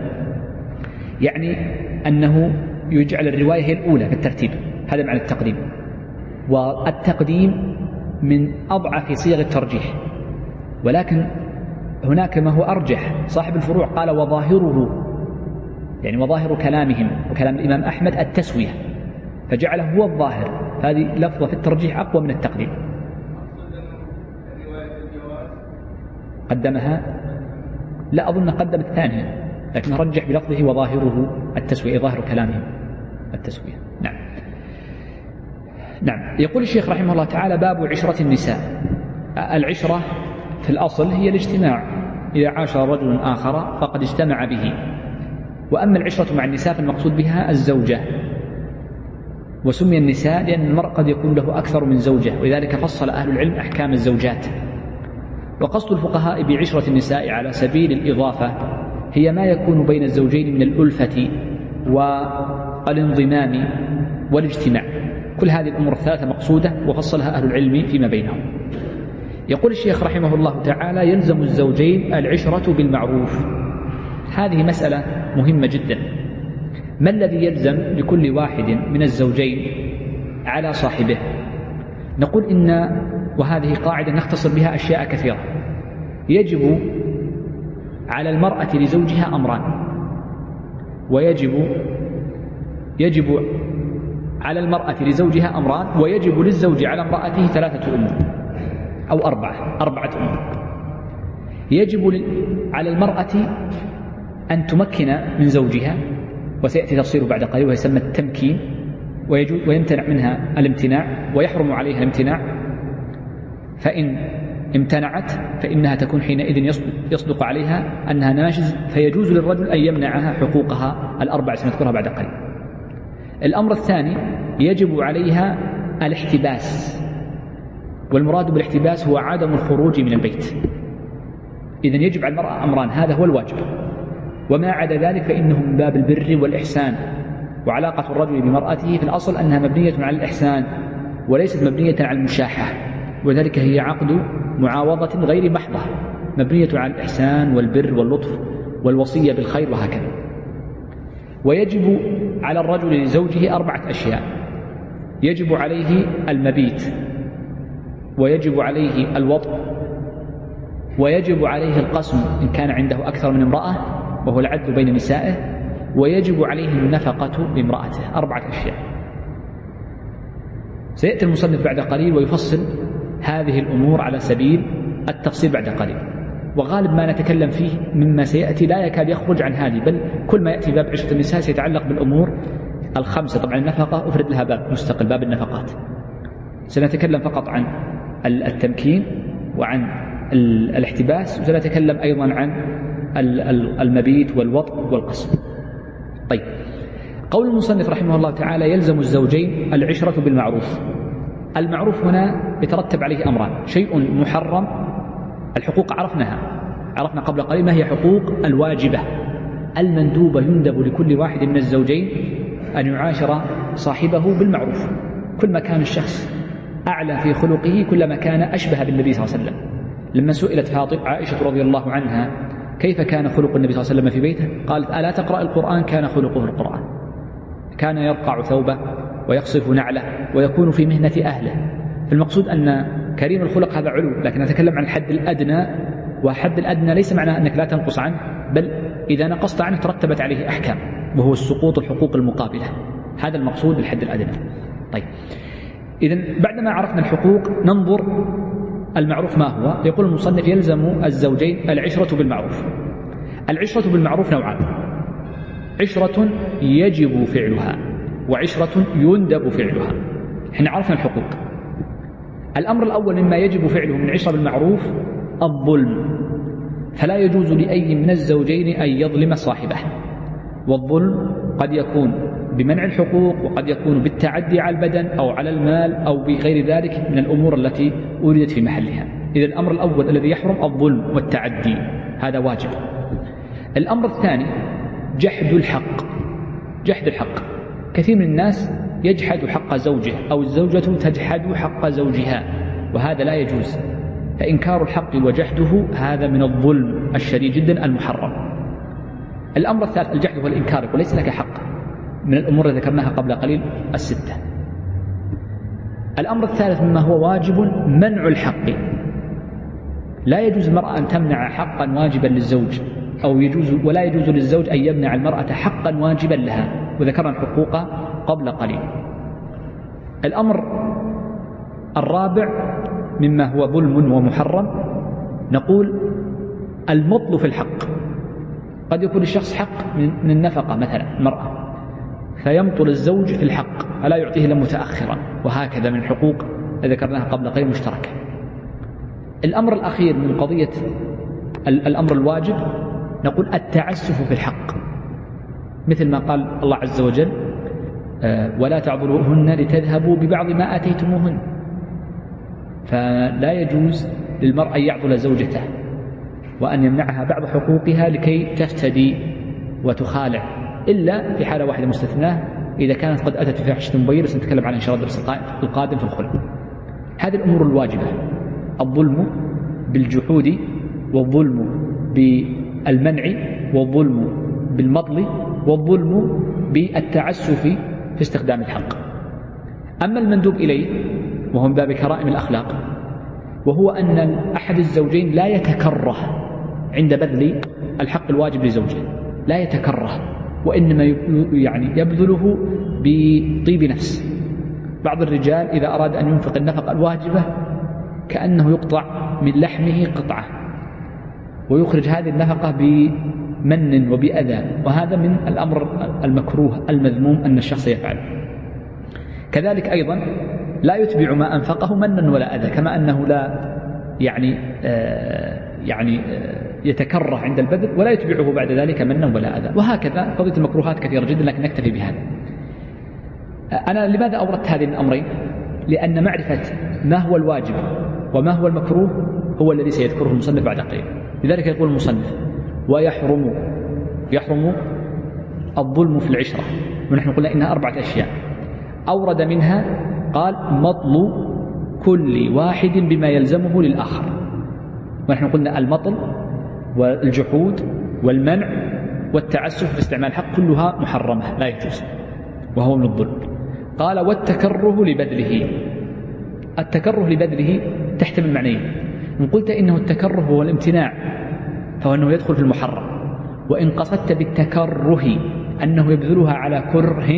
يعني أنه يجعل الرواية هي الأولى في الترتيب. هذا معنى التقديم. والتقديم من أضعف صيغ الترجيح. ولكن هناك ما هو أرجح. صاحب الفروع قال وظاهره يعني وظاهر كلامهم وكلام الإمام أحمد التسوية. فجعله هو الظاهر. هذه لفظة في الترجيح أقوى من التقديم. قدمها؟ لا أظن قدم الثانية لكن رجح بلفظه وظاهره التسوية ظاهر كلامهم التسوية. نعم. نعم. يقول الشيخ رحمه الله تعالى باب عشرة النساء. العشرة في الأصل هي الاجتماع. إذا عاشر رجل آخر فقد اجتمع به. وأما العشرة مع النساء فالمقصود بها الزوجة. وسمي النساء لأن المرء قد يكون له أكثر من زوجة ولذلك فصل أهل العلم أحكام الزوجات. وقصد الفقهاء بعشرة النساء على سبيل الإضافة. هي ما يكون بين الزوجين من الألفة والانضمام والاجتماع. كل هذه الأمور الثلاثة مقصودة وفصلها أهل العلم فيما بينهم. يقول الشيخ رحمه الله تعالى يلزم الزوجين العشرة بالمعروف. هذه مسألة مهمة جدا. ما الذي يلزم لكل واحد من الزوجين على صاحبه؟ نقول إن وهذه قاعدة نختصر بها أشياء كثيرة. يجب على المرأة لزوجها أمران. ويجب يجب على المرأة لزوجها أمران ويجب للزوج على امرأته ثلاثة أمور أو أربعة أربعة أمور يجب على المرأة أن تمكن من زوجها وسيأتي تفصيله بعد قليل ويسمى التمكين ويمتنع منها الامتناع ويحرم عليها الامتناع. فإن امتنعت فإنها تكون حينئذ يصدق عليها أنها ناشز فيجوز للرجل أن يمنعها حقوقها الأربع سنذكرها بعد قليل. الأمر الثاني يجب عليها الاحتباس. والمراد بالاحتباس هو عدم الخروج من البيت. إذا يجب على المرأة أمران هذا هو الواجب. وما عدا ذلك فإنه من باب البر والإحسان. وعلاقة الرجل بمرأته في الأصل أنها مبنية على الإحسان وليست مبنية على المشاحة. وذلك هي عقد معاوضة غير محضة مبنية على الإحسان والبر واللطف والوصية بالخير وهكذا. ويجب على الرجل لزوجه أربعة أشياء. يجب عليه المبيت ويجب عليه الوطء ويجب عليه القسم إن كان عنده أكثر من امرأة وهو العدل بين نسائه ويجب عليه النفقة لامرأته أربعة أشياء. سيأتي المصنف بعد قليل ويفصل هذه الأمور على سبيل التفصيل بعد قليل. وغالب ما نتكلم فيه مما سيأتي لا يكاد يخرج عن هذه بل كل ما يأتي باب عشرة النساء سيتعلق بالأمور الخمسة. طبعا النفقة أفرد لها باب مستقل باب النفقات. سنتكلم فقط عن التمكين وعن الاحتباس وسنتكلم أيضا عن المبيت والوطء والقسم طيب. قول المصنف رحمه الله تعالى يلزم الزوجين العشرة بالمعروف. المعروف هنا يترتب عليه أمران. شيء محرم الحقوق عرفناها. عرفنا قبل قليل ما هي حقوق الواجبة. المندوبة يندب لكل واحد من الزوجين أن يعاشر صاحبه بالمعروف. كل ما كان الشخص أعلى في خلقه كلما كان أشبه بالنبي صلى الله عليه وسلم. لما سئلت فاطمة عائشة رضي الله عنها كيف كان خلق النبي صلى الله عليه وسلم في بيته؟ قالت ألا تقرأ القرآن؟ كان خلقه القرآن. كان يرقع ثوبه ويقصف نعله ويكون في مهنة أهله. المقصود أن كريم الخلق هذا علو لكن نتكلم عن الحد الأدنى والحد الأدنى ليس معناه أنك لا تنقص عنه بل إذا نقصت عنه ترتبت عليه أحكام وهو السقوط الحقوق المقابلة. هذا المقصود بالحد الأدنى. طيب. إذا بعدما عرفنا الحقوق ننظر المعروف ما هو؟ يقول المصنف يلزم الزوجين العشرة بالمعروف. العشرة بالمعروف نوعان. عشرة يجب فعلها. وعشرة يندب فعلها. إحنا عرفنا الحقوق. الأمر الأول مما يجب فعله من عشرة بالمعروف الظلم. فلا يجوز لأي من الزوجين أن يظلم صاحبه. والظلم قد يكون بمنع الحقوق وقد يكون بالتعدي على البدن أو على المال أو بغير ذلك من الأمور التي أوردت في محلها. إذا الأمر الأول الذي يحرم الظلم والتعدي. هذا واجب. الأمر الثاني جحد الحق. جحد الحق. كثير من الناس يجحد حق زوجه أو الزوجة تجحد حق زوجها وهذا لا يجوز. فإنكار الحق وجحده هذا من الظلم الشديد جدا المحرم. الأمر الثالث الجحد هو الإنكار وليس لك حق. من الأمور التي ذكرناها قبل قليل الستة. الأمر الثالث مما هو واجب منع الحق. لا يجوز المرأة أن تمنع حقا واجبا للزوج أو يجوز ولا يجوز للزوج أن يمنع المرأة حقا واجبا لها. وذكرنا الحقوق قبل قليل. الأمر الرابع مما هو ظلم ومحرم. نقول المطل في الحق. قد يكون الشخص حق من النفقة مثلا المرأة فيمطل الزوج في الحق. فلا يعطيه إلا متأخرا. وهكذا من الحقوق ذكرناها قبل قليل مشتركة. الأمر الأخير من قضية الأمر الواجب نقول التعسف في الحق. مثل ما قال الله عز وجل آه، ولا تعذروهن لتذهبوا ببعض ما آتيتموهن. فلا يجوز للمرء أن يعضل زوجته وأن يمنعها بعض حقوقها لكي تفتدي وتخالع إلا في حالة واحدة مستثناة إذا كانت قد أتت بفاحشة مبينة سنتكلم عنها إن شاء الله الدرس القادم في الخلق هذه الأمور الواجبة الظلم بالجحود والظلم بالمنع والظلم بالمطل والظلم بالتعسف في استخدام الحق. أما المندوب إليه وهو من باب كرائم الأخلاق وهو أن أحد الزوجين لا يتكره عند بذل الحق الواجب لزوجه. لا يتكره وإنما يعني يبذله بطيب نفس. بعض الرجال إذا أراد أن ينفق النفقة الواجبة كأنه يقطع من لحمه قطعة ويخرج هذه النفقة بمن وبأذى. وهذا من الأمر المكروه المذموم أن الشخص يفعله كذلك أيضا لا يتبع ما أنفقه منا ولا أذى كما أنه لا يعني آه يعني آه يتكره عند البذل ولا يتبعه بعد ذلك منا ولا أذى. وهكذا قضية المكروهات كثيرة جدا لكن نكتفي بهذا أنا لماذا أوردت هذه الأمرين؟ لأن معرفة ما هو الواجب وما هو المكروه هو الذي سيذكره المصنف بعد قليل. لذلك يقول المصنف ويحرم يحرم الظلم في العشرة. ونحن قلنا إنها أربعة أشياء. أورد منها قال مطل كل واحد بما يلزمه للآخر. ونحن قلنا المطل والجحود والمنع والتعسف باستعمال الحق كلها محرمة لا يجوز. وهو من الظلم. قال والتكره لبذله التكره لبذله تحتمل معنيين. إن قلت إنه التكره هو الامتناع فهو أنه يدخل في المحرم. وإن قصدت بالتكره أنه يبذلها على كره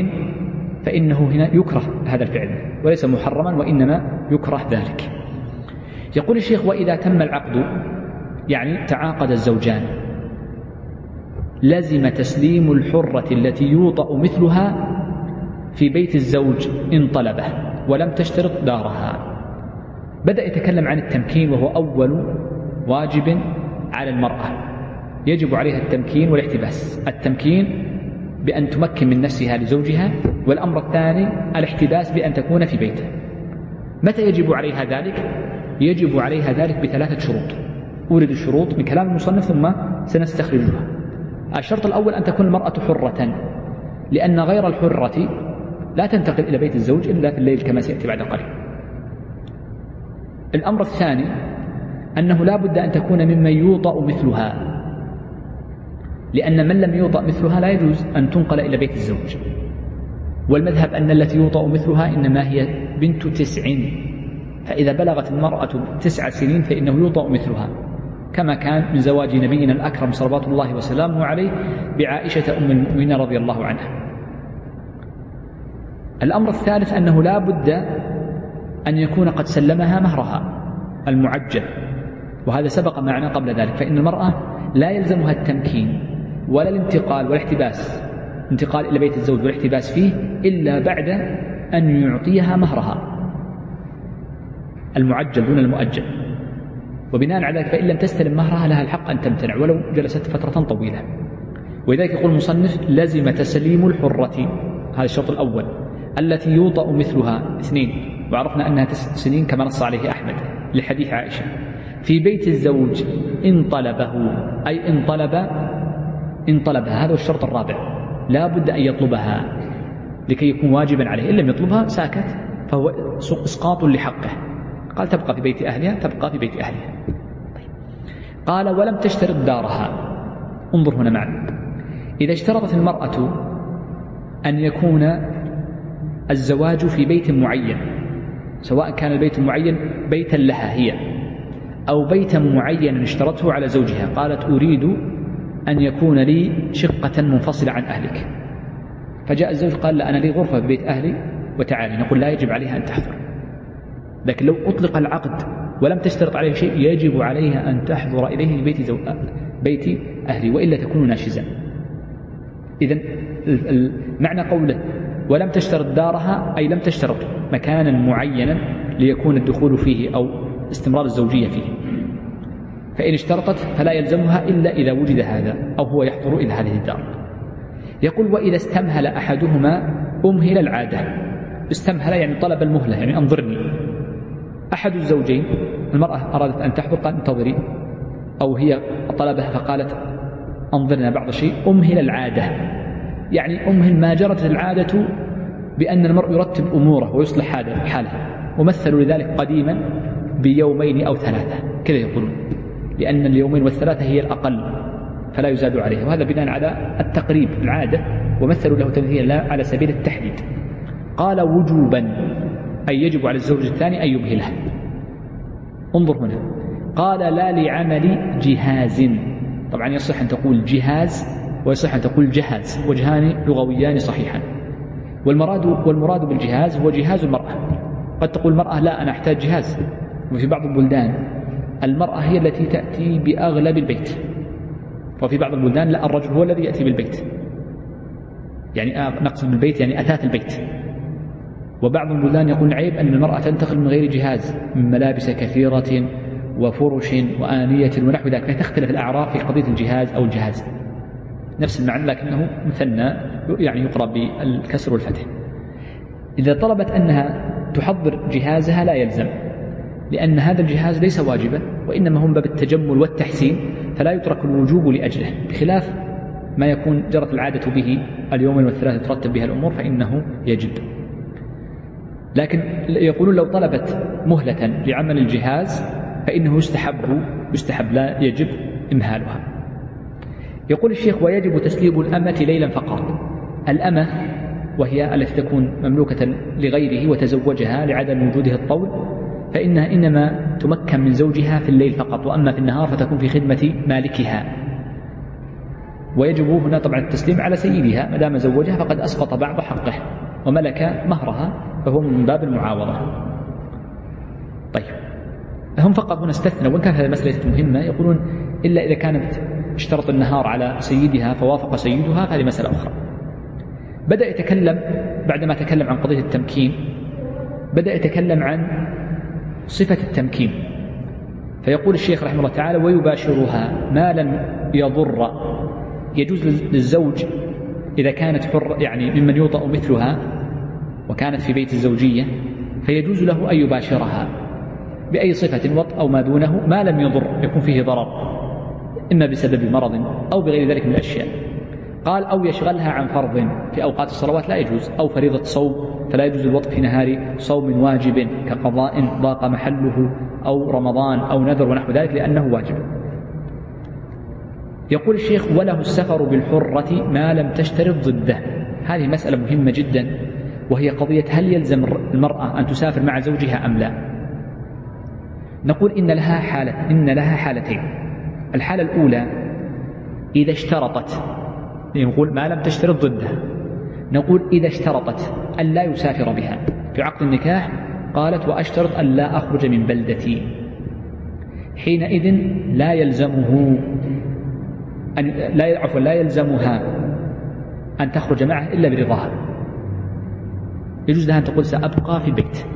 فإنه هنا يكره هذا الفعل. وليس محرما وإنما يكره ذلك. يقول الشيخ وإذا تم العقد يعني تعاقد الزوجان لزم تسليم الحرة التي يوطأ مثلها في بيت الزوج إن طلبه ولم تشترط دارها. بدأ يتكلم عن التمكين وهو أول واجب على المرأة. يجب عليها التمكين والاحتباس. التمكين بأن تمكن من نفسها لزوجها والأمر الثاني الاحتباس بأن تكون في بيته متى يجب عليها ذلك؟ يجب عليها ذلك بثلاثة شروط. أورد الشروط من كلام المصنف ثم سنستخرجها. الشرط الأول أن تكون المرأة حرة لأن غير الحرة لا تنتقل إلى بيت الزوج إلا في الليل كما سيأتي بعد قليل. الأمر الثاني أنه لا بد أن تكون ممن يوطأ مثلها. لأن من لم يوطأ مثلها لا يجوز أن تنقل إلى بيت الزوج. والمذهب أن التي يوطأ مثلها إنما هي بنت تسع. فإذا بلغت المرأة تسع سنين فإنه يوطأ مثلها. كما كان من زواج نبينا الأكرم صلوات الله وسلامه عليه بعائشة أم المؤمنين رضي الله عنها. الأمر الثالث أنه لا بد أن يكون قد سلمها مهرها المعجل. وهذا سبق معنا قبل ذلك فإن المرأة لا يلزمها التمكين ولا الانتقال والاحتباس انتقال إلى بيت الزوج والاحتباس فيه إلا بعد أن يعطيها مهرها. المعجل دون المؤجل. وبناء على ذلك فإن لم تستلم مهرها لها الحق أن تمتنع ولو جلست فترة طويلة. ولذلك يقول المصنف لزم تسليم الحرة. هذا الشرط الأول. التي يوطأ مثلها اثنين وعرفنا أنها تسع سنين كما نص عليه أحمد لحديث عائشة. في بيت الزوج إن طلبه أي إن طلب إن طلبها هذا هو الشرط الرابع. لا بد أن يطلبها لكي يكون واجبا عليه. إن لم يطلبها ساكت فهو إسقاط لحقه. قال تبقى في بيت أهلها تبقى في بيت أهلها. قال ولم تشترط دارها. انظر هنا معنا إذا اشترطت المرأة أن يكون الزواج في بيت معين سواء كان البيت المعين بيتا لها هي. أو بيتا معينا اشترته على زوجها. قالت أريد أن يكون لي شقة منفصلة عن أهلك. فجاء الزوج قال لا أنا لي غرفة في بيت أهلي وتعالي. نقول لا يجب عليها أن تحضر. لكن لو أطلق العقد ولم تشترط عليه شيء يجب عليها أن تحضر إليه بيت, زو... بيت أهلي وإلا تكون ناشزا إذا معنى قوله ولم تشترط دارها أي لم تشترط مكانا معينا ليكون الدخول فيه أو استمرار الزوجية فيه. فإن اشترطت فلا يلزمها إلا إذا وجد هذا أو هو يحضر إلى هذه الدار. يقول وإذا استمهل أحدهما أمهل العادة. استمهل يعني طلب المهلة يعني أنظرني. أحد الزوجين المرأة أرادت أن تحضر قال انتظري. أو هي طلبها فقالت أنظرنا بعض الشيء أمهل العادة. يعني أمهل ما جرت العادة بأن المرء يرتب أموره ويصلح حاله. ومثلوا لذلك قديما بيومين أو ثلاثة. كذا يقولون. لأن اليومين والثلاثة هي الأقل فلا يزاد عليها. وهذا بناء على التقريب العادة ومثلوا له تمثيلا لا على سبيل التحديد. قال وجوبا أي يجب على الزوج الثاني أن يبهله. انظر هنا. قال لا لعمل جهاز. طبعا يصح أن تقول جهاز ويصح أن تقول جهاز. وجهان لغويان صحيحان. والمراد والمراد بالجهاز هو جهاز المرأة. قد تقول المرأة لا أنا أحتاج جهاز. وفي بعض البلدان المرأة هي التي تأتي بأغلب البيت. وفي بعض البلدان لا الرجل هو الذي يأتي بالبيت. يعني آه، نقصد بالبيت يعني أثاث البيت. وبعض البلدان يقول عيب أن المرأة تنتقل من غير جهاز من ملابس كثيرة وفرش وآنية ونحو ذلك. فتختلف الأعراف في قضية الجهاز أو الجهاز. نفس المعنى لكنه مثنى يعني يقرأ بالكسر والفتح. إذا طلبت أنها تحضر جهازها لا يلزم. لأن هذا الجهاز ليس واجبا وإنما هم باب التجمل والتحسين فلا يترك الوجوب لأجله بخلاف ما يكون جرت العادة به اليوم والثلاثة ترتب بها الأمور فإنه يجب. لكن يقولون لو طلبت مهلة لعمل الجهاز فإنه يستحب يستحب لا يجب إمهالها. يقول الشيخ ويجب تسليب الأمة ليلا فقط. الأمة وهي التي تكون مملوكة لغيره وتزوجها لعدم وجوده الطول فإنها إنما تمكن من زوجها في الليل فقط وأما في النهار فتكون في خدمة مالكها. ويجب هنا طبعا التسليم على سيدها ما دام زوجها فقد أسقط بعض حقه وملك مهرها فهو من باب المعاوضة. طيب. هم فقط هنا استثنوا وإن كانت هذه المسألة مهمة يقولون إلا إذا كانت اشترط النهار على سيدها فوافق سيدها فهذه مسألة أخرى. بدأ يتكلم بعدما تكلم عن قضية التمكين بدأ يتكلم عن صفة التمكين. فيقول الشيخ رحمه الله تعالى ويباشرها ما لم يضر. يجوز للزوج إذا كانت حر يعني ممن يوطأ مثلها وكانت في بيت الزوجية فيجوز له أن يباشرها بأي صفة وط أو ما دونه ما لم يضر يكون فيه ضرر إما بسبب مرض أو بغير ذلك من الأشياء. قال أو يشغلها عن فرض في أوقات الصلوات لا يجوز أو فريضة صوم فلا يجوز الوطء في نهار صوم واجب كقضاء ضاق محله أو رمضان أو نذر ونحو ذلك لأنه واجب. يقول الشيخ وله السفر بالحرة ما لم تشترط ضده. هذه مسألة مهمة جدا وهي قضية هل يلزم المرأة أن تسافر مع زوجها أم لا؟ نقول إن لها حالة إن لها حالتين. الحالة الأولى إذا اشترطت نقول ما لم تشترط ضدها نقول إذا اشترطت أن لا يسافر بها. في عقد النكاح قالت وأشترط أن لا أخرج من بلدتي. حينئذ لا يلزمه أن لا عفوا لا يلزمها أن تخرج معه إلا برضاها. يجوز لها أن تقول سأبقى في البيت.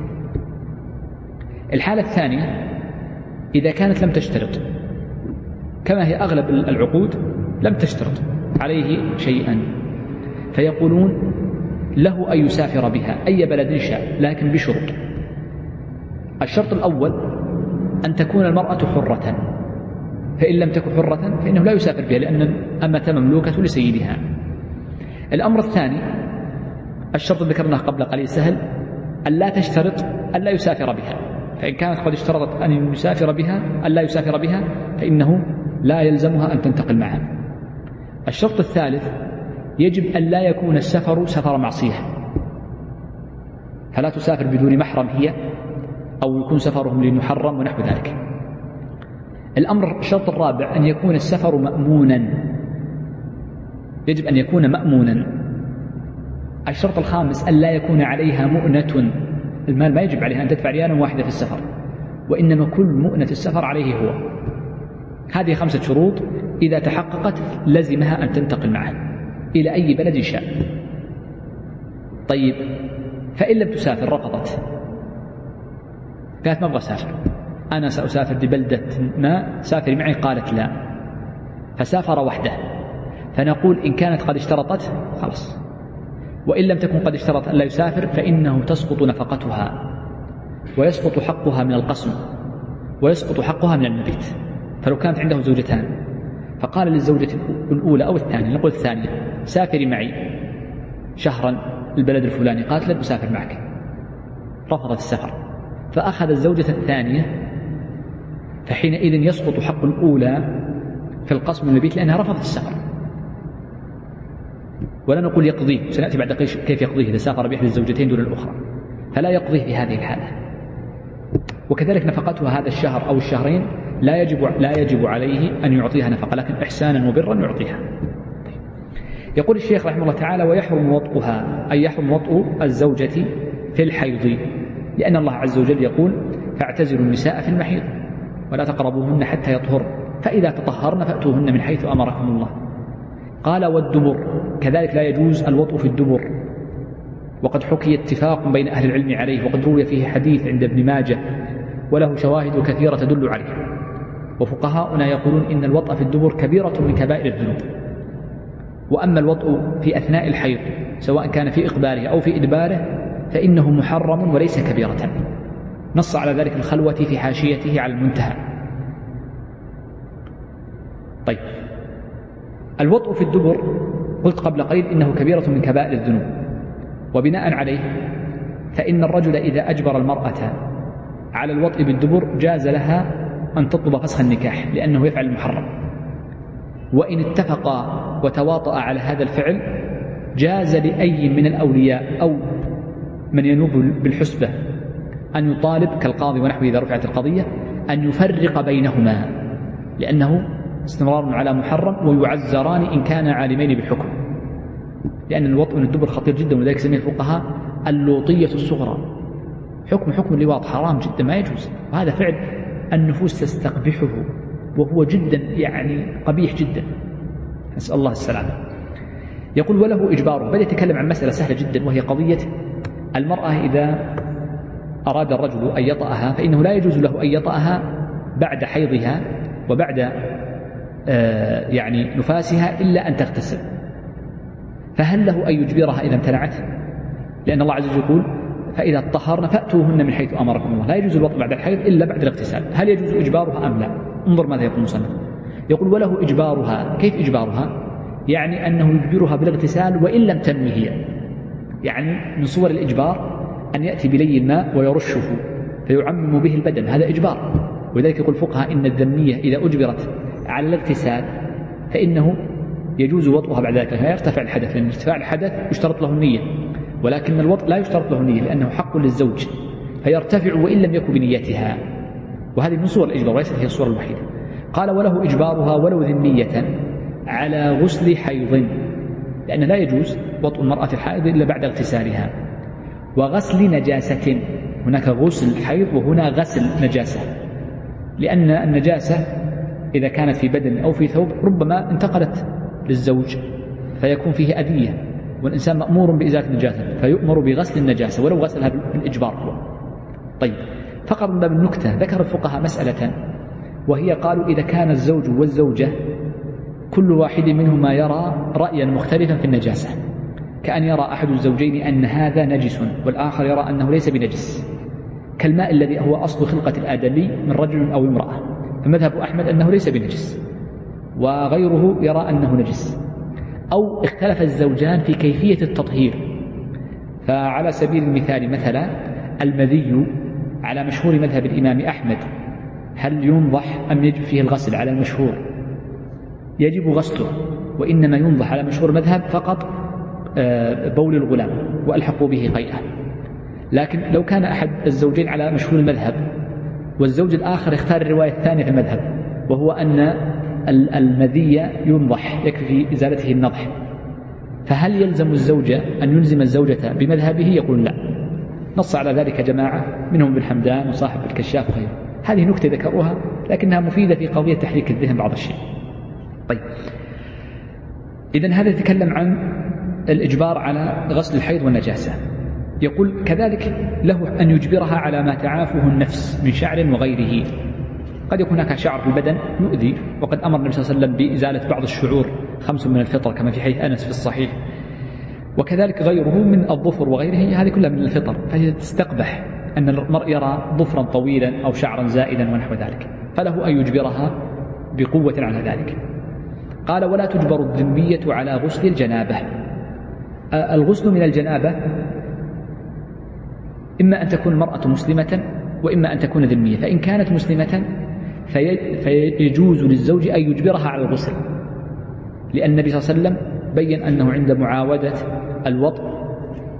الحالة الثانية إذا كانت لم تشترط كما هي أغلب العقود لم تشترط عليه شيئا. فيقولون له أن يسافر بها أي بلد شاء لكن بشروط. الشرط الأول أن تكون المرأة حرة. فإن لم تكن حرة فإنه لا يسافر بها لأن الأمة مملوكة لسيدها. الأمر الثاني الشرط ذكرناه قبل قليل سهل أن لا تشترط أن لا يسافر بها. فإن كانت قد اشترطت أن يسافر بها أن لا يسافر بها فإنه لا يلزمها أن تنتقل معه الشرط الثالث يجب أن لا يكون السفر سفر معصية. فلا تسافر بدون محرم هي أو يكون سفرهم لمحرم ونحو ذلك. الأمر الشرط الرابع أن يكون السفر مأمونا. يجب أن يكون مأمونا. الشرط الخامس أن لا يكون عليها مؤنة. المال ما يجب عليها أن تدفع ريالا واحدة في السفر وإنما كل مؤنة السفر عليه هو. هذه خمسة شروط إذا تحققت لزمها أن تنتقل معه إلى أي بلد شاء. طيب فإن لم تسافر رفضت. قالت ما أبغى أسافر. أنا سأسافر لبلدة ما سافري معي؟ قالت لا. فسافر وحده. فنقول إن كانت قد اشترطت خلاص. وإن لم تكن قد اشترط أن لا يسافر فإنه تسقط نفقتها. ويسقط حقها من القسم. ويسقط حقها من المبيت. فلو كانت عنده زوجتان. فقال للزوجة الأولى أو الثانية نقول الثانية سافري معي شهرا البلد الفلاني قالت لن أسافر معك. رفضت السفر. فأخذ الزوجة الثانية فحينئذ يسقط حق الأولى في القسم من البيت لأنها رفضت السفر. ولا نقول يقضيه سنأتي بعد كيف يقضيه إذا سافر بإحدى الزوجتين دون الأخرى. فلا يقضيه في هذه الحالة. وكذلك نفقتها هذا الشهر أو الشهرين لا يجب لا يجب عليه أن يعطيها نفقة لكن إحسانا وبرا يعطيها. يقول الشيخ رحمه الله تعالى ويحرم وطئها أي يحرم وطء الزوجة في الحيض. لأن الله عز وجل يقول فاعتزلوا النساء في المحيض ولا تقربوهن حتى يطهرن فإذا تطهرن فأتوهن من حيث أمركم الله. قال والدبر كذلك لا يجوز الوطء في الدبر. وقد حكي اتفاق بين أهل العلم عليه وقد روي فيه حديث عند ابن ماجه وله شواهد كثيرة تدل عليه. وفقهاؤنا يقولون إن الوطء في الدبر كبيرة من كبائر الذنوب. وأما الوطء في أثناء الحيض سواء كان في إقباله أو في إدباره فإنه محرم وليس كبيرة. نص على ذلك الخلوة في حاشيته على المنتهى. طيب. الوطء في الدبر قلت قبل قليل إنه كبيرة من كبائر الذنوب. وبناء عليه فإن الرجل إذا أجبر المرأة على الوطء بالدبر جاز لها أن تطلب فسخ النكاح لأنه يفعل المحرم. وإن اتفقا وتواطأ على هذا الفعل جاز لأي من الأولياء أو من ينوب بالحسبة أن يطالب كالقاضي ونحوه إذا رفعت القضية أن يفرق بينهما لأنه استمرار على محرم ويعزران إن كان عالمين بالحكم. لأن الوطء من الدبر خطير جدا ولذلك يسميه الفقهاء اللوطية الصغرى. حكم حكم اللواط حرام جدا ما يجوز. وهذا فعل النفوس تستقبحه وهو جدا يعني قبيح جدا. نسأل الله السلامة. يقول وله إجباره بل يتكلم عن مسألة سهلة جدا وهي قضية المرأة إذا أراد الرجل أن يطأها فإنه لا يجوز له أن يطأها بعد حيضها وبعد آه، يعني نفاسها إلا أن تغتسل. فهل له أن يجبرها إذا امتنعت؟ لأن الله عز وجل يقول فإذا طهرن فأتوهن من حيث أمركم الله. لا يجوز الوطء بعد الحيض إلا بعد الاغتسال. هل يجوز إجبارها أم لا؟ انظر ماذا يقول المصنف. يقول وله إجبارها. كيف إجبارها؟ يعني أنه يجبرها بالاغتسال وإن لم تنوي هي. يعني من صور الإجبار أن يأتي بلي الماء ويرشه فيعمم به البدن. هذا إجبار. ولذلك يقول الفقهاء إن الذمية إذا أجبرت على الاغتسال فإنه يجوز وطئها بعد ذلك. لا يرتفع الحدث لأن ارتفاع الحدث يشترط له النية. ولكن الوطء لا يشترط له النية لأنه حق للزوج فيرتفع وإن لم يكن بنيتها. وهذه من صور الإجبار وليست هي الصورة الوحيدة. قال وله إجبارها ولو ذمية على غسل حيض لأن لا يجوز وطء المرأة الحائض إلا بعد اغتسالها. وغسل نجاسة هناك غسل حيض وهنا غسل نجاسة. لأن النجاسة إذا كانت في بدن أو في ثوب ربما انتقلت للزوج فيكون فيه أذية. والإنسان مأمور بإزالة النجاسة فيؤمر بغسل النجاسة ولو غسلها بالإجبار هو. طيب فقط من باب النكتة ذكر الفقهاء مسألة وهي قالوا إذا كان الزوج والزوجة كل واحد منهما يرى رأيا مختلفا في النجاسة. كأن يرى أحد الزوجين أن هذا نجس والآخر يرى أنه ليس بنجس. كالماء الذي هو أصل خلقة الآدمي من رجل أو امرأة. فمذهب أحمد أنه ليس بنجس وغيره يرى أنه نجس. أو اختلف الزوجان في كيفية التطهير. فعلى سبيل المثال مثلا المذي على مشهور مذهب الإمام أحمد هل ينضح أم يجب فيه الغسل على المشهور؟ يجب غسله وإنما ينضح على مشهور المذهب فقط آه، بول الغلام وألحقوا به قيئة لكن لو كان أحد الزوجين على مشهور المذهب والزوج الآخر اختار الرواية الثانية في المذهب وهو أن المذي ينضح يكفي في إزالته النضح. فهل يلزم الزوجة أن يلزم الزوجة بمذهبه؟ يقول لا. نص على ذلك جماعة منهم ابن حمدان وصاحب الكشاف وغيره. هذه نكتة ذكروها لكنها مفيدة في قضية تحريك الذهن بعض الشيء. طيب. إذا هذا يتكلم عن الإجبار على غسل الحيض والنجاسة. يقول كذلك له أن يجبرها على ما تعافه النفس من شعر وغيره. قد يكون هناك شعر في البدن يؤذي وقد أمر النبي صلى الله عليه وسلم بإزالة بعض الشعور خمس من الفطر كما في حديث أنس في الصحيح. وكذلك غيره من الظفر وغيره هذه كلها من الفطر فهي تستقبح أن المرء يرى ظفرا طويلا أو شعرا زائدا ونحو ذلك. فله أن يجبرها بقوة على ذلك. قال ولا تجبر الذمية على غسل الجنابة. الغسل من الجنابة إما أن تكون المرأة مسلمة وإما أن تكون ذمية فإن كانت مسلمة فيجوز للزوج أن يجبرها على الغسل. لأن النبي صلى الله عليه وسلم بين أنه عند معاودة الوطء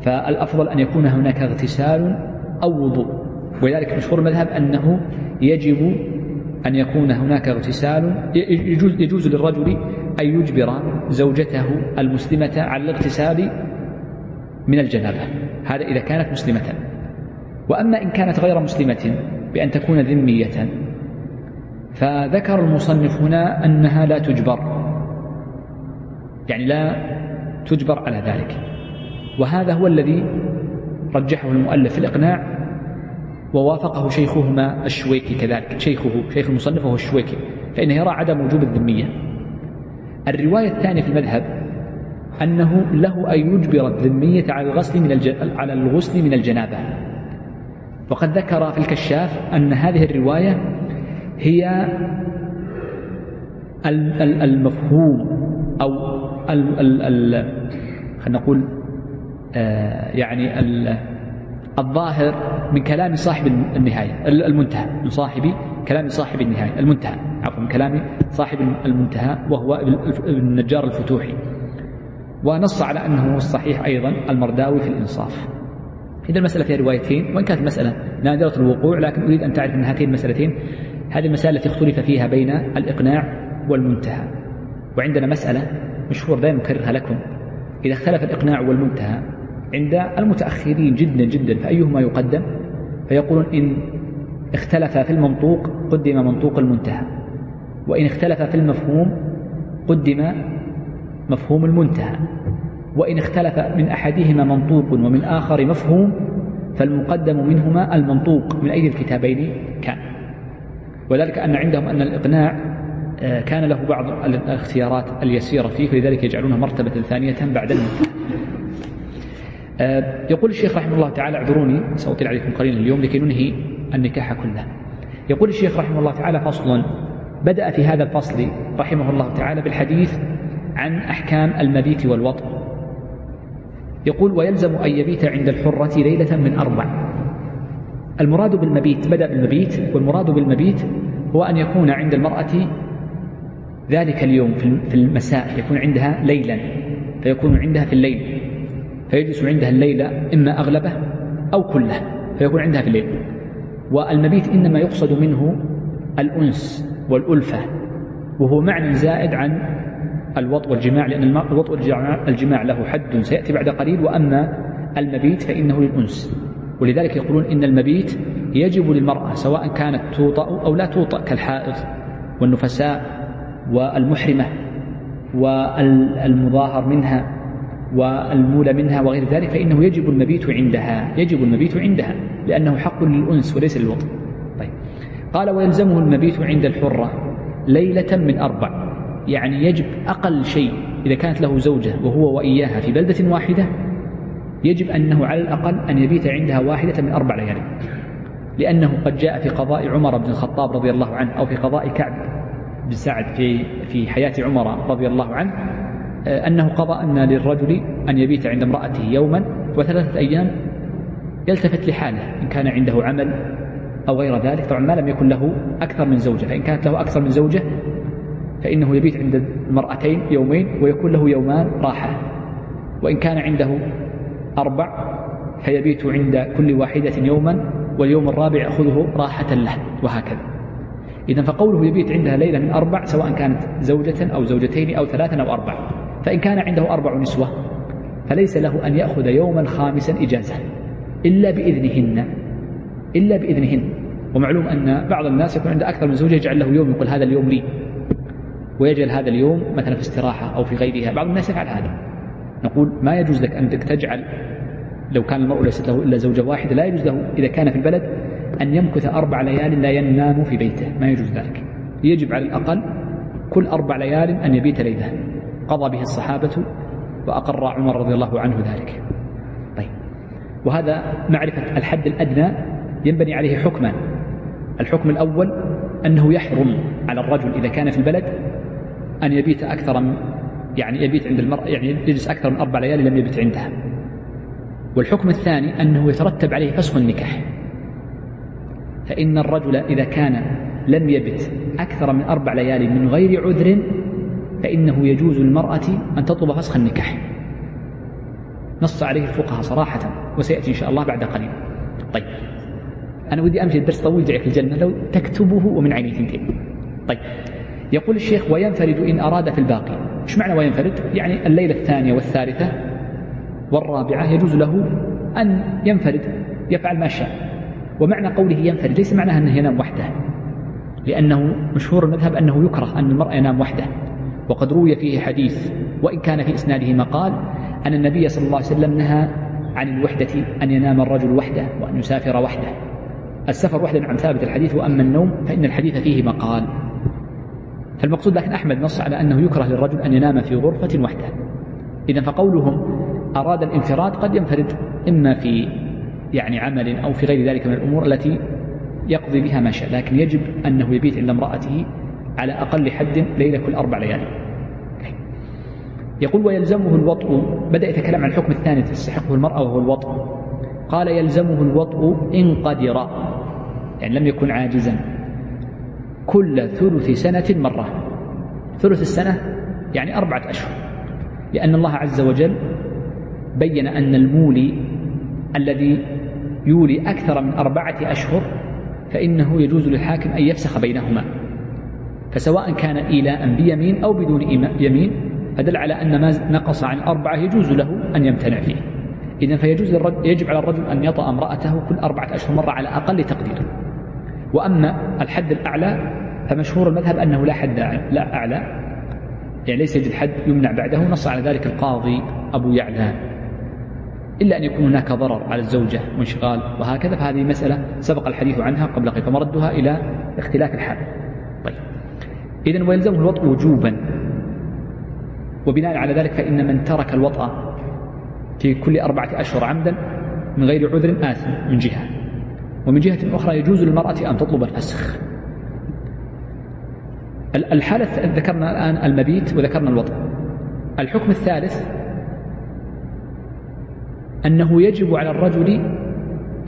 فالأفضل أن يكون هناك اغتسال أو وضوء. ولذلك مشهور المذهب أنه يجب أن يكون هناك اغتسال يجوز, يجوز للرجل أن يجبر زوجته المسلمة على الاغتسال من الجنابة. هذا إذا كانت مسلمة. وأما إن كانت غير مسلمة بأن تكون ذمية فذكر المصنف هنا أنها لا تجبر يعني لا تجبر على ذلك. وهذا هو الذي رجحه المؤلف في الإقناع ووافقه شيخهما الشويكي كذلك شيخه شيخ المصنف وهو الشويكي فإنه يرى عدم وجوب الذمية. الرواية الثانية في المذهب أنه له أن يجبر الذمية على الغسل من على الغسل من الجنابة. وقد ذكر في الكشاف أن هذه الرواية هي المفهوم أو خلينا نقول آه، يعني الظاهر من كلام صاحب النهاية المنتهى من صاحب كلام صاحب النهاية المنتهى عفوا من كلام صاحب المنتهى وهو ابن النجار الفتوحي. ونص على أنه الصحيح أيضا المرداوي في الإنصاف. إذا المسألة فيها روايتين وإن كانت المسألة نادرة الوقوع لكن أريد أن تعرف أن هاتين المسألتين هذه المسائل التي اختلف فيها بين الإقناع والمنتهى. وعندنا مسألة مشهور دائما أكررها لكم. إذا اختلف الإقناع والمنتهى عند المتأخرين جدا جدا فأيهما يقدم؟ فيقولون إن اختلف في المنطوق قدم منطوق المنتهى وإن اختلف في المفهوم قدم مفهوم المنتهى وإن اختلف من أحدهما منطوق ومن آخر مفهوم فالمقدم منهما المنطوق من أي الكتابين؟ كان. وذلك أن عندهم أن الإقناع آه، كان له بعض الاختيارات اليسيرة فيه فلذلك يجعلونها مرتبة ثانية بعد المنتهى آه، يقول الشيخ رحمه الله تعالى اعذروني سأطيل عليكم قليلا اليوم لكي ننهي النكاح كله. يقول الشيخ رحمه الله تعالى فصل بدأ في هذا الفصل رحمه الله تعالى بالحديث عن أحكام المبيت والوطن. يقول ويلزم أن يبيت عند الحرة ليلة من أربع. المراد بالمبيت بدأ بالمبيت والمراد بالمبيت هو أن يكون عند المرأة ذلك اليوم في المساء يكون عندها ليلا فيكون عندها في الليل فيجلس عندها الليلة إما أغلبه أو كله فيكون عندها في الليل. والمبيت إنما يقصد منه الأنس والألفة وهو معنى زائد عن الوط والجماع لأن الوط والجماع له حد سيأتي بعد قليل وأما المبيت فإنه للأنس. ولذلك يقولون إن المبيت يجب للمرأة سواء كانت توطأ أو لا توطأ كالحائض والنفساء والمحرمة والمظاهر منها والمولى منها وغير ذلك فإنه يجب المبيت عندها يجب المبيت عندها لأنه حق للأنس وليس للوطن. طيب. قال ويلزمه المبيت عند الحرة ليلة من أربع. يعني يجب أقل شيء إذا كانت له زوجة وهو وإياها في بلدة واحدة يجب أنه على الأقل أن يبيت عندها واحدة من أربع ليالي. لأنه قد جاء في قضاء عمر بن الخطاب رضي الله عنه أو في قضاء كعب بن سعد في في حياة عمر رضي الله عنه آه، أنه قضى أن للرجل أن يبيت عند امرأته يوما وثلاثة أيام يلتفت لحاله إن كان عنده عمل أو غير ذلك. طبعا ما لم يكن له أكثر من زوجة فإن كانت له أكثر من زوجة فإنه يبيت عند المرأتين يومين ويكون له يومان راحة وإن كان عنده أربع فيبيت عند كل واحدة يوما واليوم الرابع يأخذه راحة له وهكذا. إذا فقوله يبيت عندها ليلة من أربع سواء كانت زوجة أو زوجتين أو ثلاثة أو أربع. فإن كان عنده أربع نسوة فليس له أن يأخذ يوما خامسا إجازة إلا بإذنهن إلا بإذنهن. ومعلوم أن بعض الناس يكون عنده أكثر من زوجة يجعل له يوم يقول هذا اليوم لي ويجعل هذا اليوم مثلا في استراحة أو في غيرها. بعض الناس يفعل هذا. نقول ما يجوز لك أنك تجعل لو كان المرء ليست له إلا زوجة واحدة لا يجوز له إذا كان في البلد أن يمكث أربع ليال لا ينام في بيته ما يجوز ذلك. يجب على الأقل كل أربع ليال أن يبيت ليلة قضى به الصحابة وأقر عمر رضي الله عنه ذلك. طيب. وهذا معرفة الحد الأدنى ينبني عليه حكمان. الحكم الأول أنه يحرم على الرجل إذا كان في البلد أن يبيت أكثر يعني يبيت عند المرأة يعني يجلس أكثر من أربع ليالي لم يبيت عندها والحكم الثاني أنه يترتب عليه فسخ النكاح. فإن الرجل إذا كان لم يبت أكثر من أربع ليالي من غير عذر فإنه يجوز للمرأة أن تطلب فسخ النكاح. نص عليه الفقهاء صراحة وسيأتي إن شاء الله بعد قليل. طيب. أنا ودي أمشي الدرس طويل جاي في الجنة لو تكتبه ومن عيني ثنتين طيب. يقول الشيخ وينفرد إن أراد في الباقي. إيش معنى وينفرد يعني الليلة الثانية والثالثة والرابعة يجوز له أن ينفرد يفعل ما شاء. ومعنى قوله ينفرد ليس معناها أنه ينام وحده لأنه مشهور المذهب أنه يكره أن المرء ينام وحده. وقد روي فيه حديث وإن كان في إسناده مقال أن النبي صلى الله عليه وسلم نهى عن الوحدة أن ينام الرجل وحده وأن يسافر وحده. السفر وحده عن ثابت الحديث وأما النوم فإن الحديث فيه مقال فالمقصود لكن أحمد نص على أنه يكره للرجل أن ينام في غرفة وحده. إذا فقولهم أراد الانفراد قد ينفرد إما في يعني عمل أو في غير ذلك من الأمور التي يقضي بها ما شاء لكن يجب أنه يبيت عند امرأته على أقل حد ليلة كل أربع ليالي يقول ويلزمه الوطء. بدأ يتكلم عن الحكم الثاني تستحقه المرأة وهو الوطء. قال يلزمه الوطء إن قدر. يعني لم يكن عاجزا. كل ثلث سنة مرة. ثلث السنة يعني أربعة أشهر. لأن الله عز وجل بين أن المولي الذي يولي أكثر من أربعة أشهر فإنه يجوز للحاكم أن يفسخ بينهما. فسواء كان إيلاء بيمين أو بدون يمين فدل على أن ما نقص عن أربعة يجوز له أن يمتنع فيه. إذا فيجوز يجب على الرجل أن يطأ امرأته كل أربعة أشهر مرة على أقل تقدير. وأما الحد الأعلى فمشهور المذهب أنه لا حد لا أعلى يعني ليس يجد حد يمنع بعده نص على ذلك القاضي أبو يعلى. إلا أن يكون هناك ضرر على الزوجة وانشغال وهكذا فهذه مسألة سبق الحديث عنها قبل قليل فمردها إلى اختلاف الحال. طيب. إذن ويلزمه الوطء وجوبا. وبناء على ذلك فإن من ترك الوطأ في كل أربعة أشهر عمدا من غير عذر آثم من جهة. ومن جهة أخرى يجوز للمرأة أن تطلب الفسخ. الحالة ذكرنا الآن المبيت وذكرنا الوطأ الحكم الثالث أنه يجب على الرجل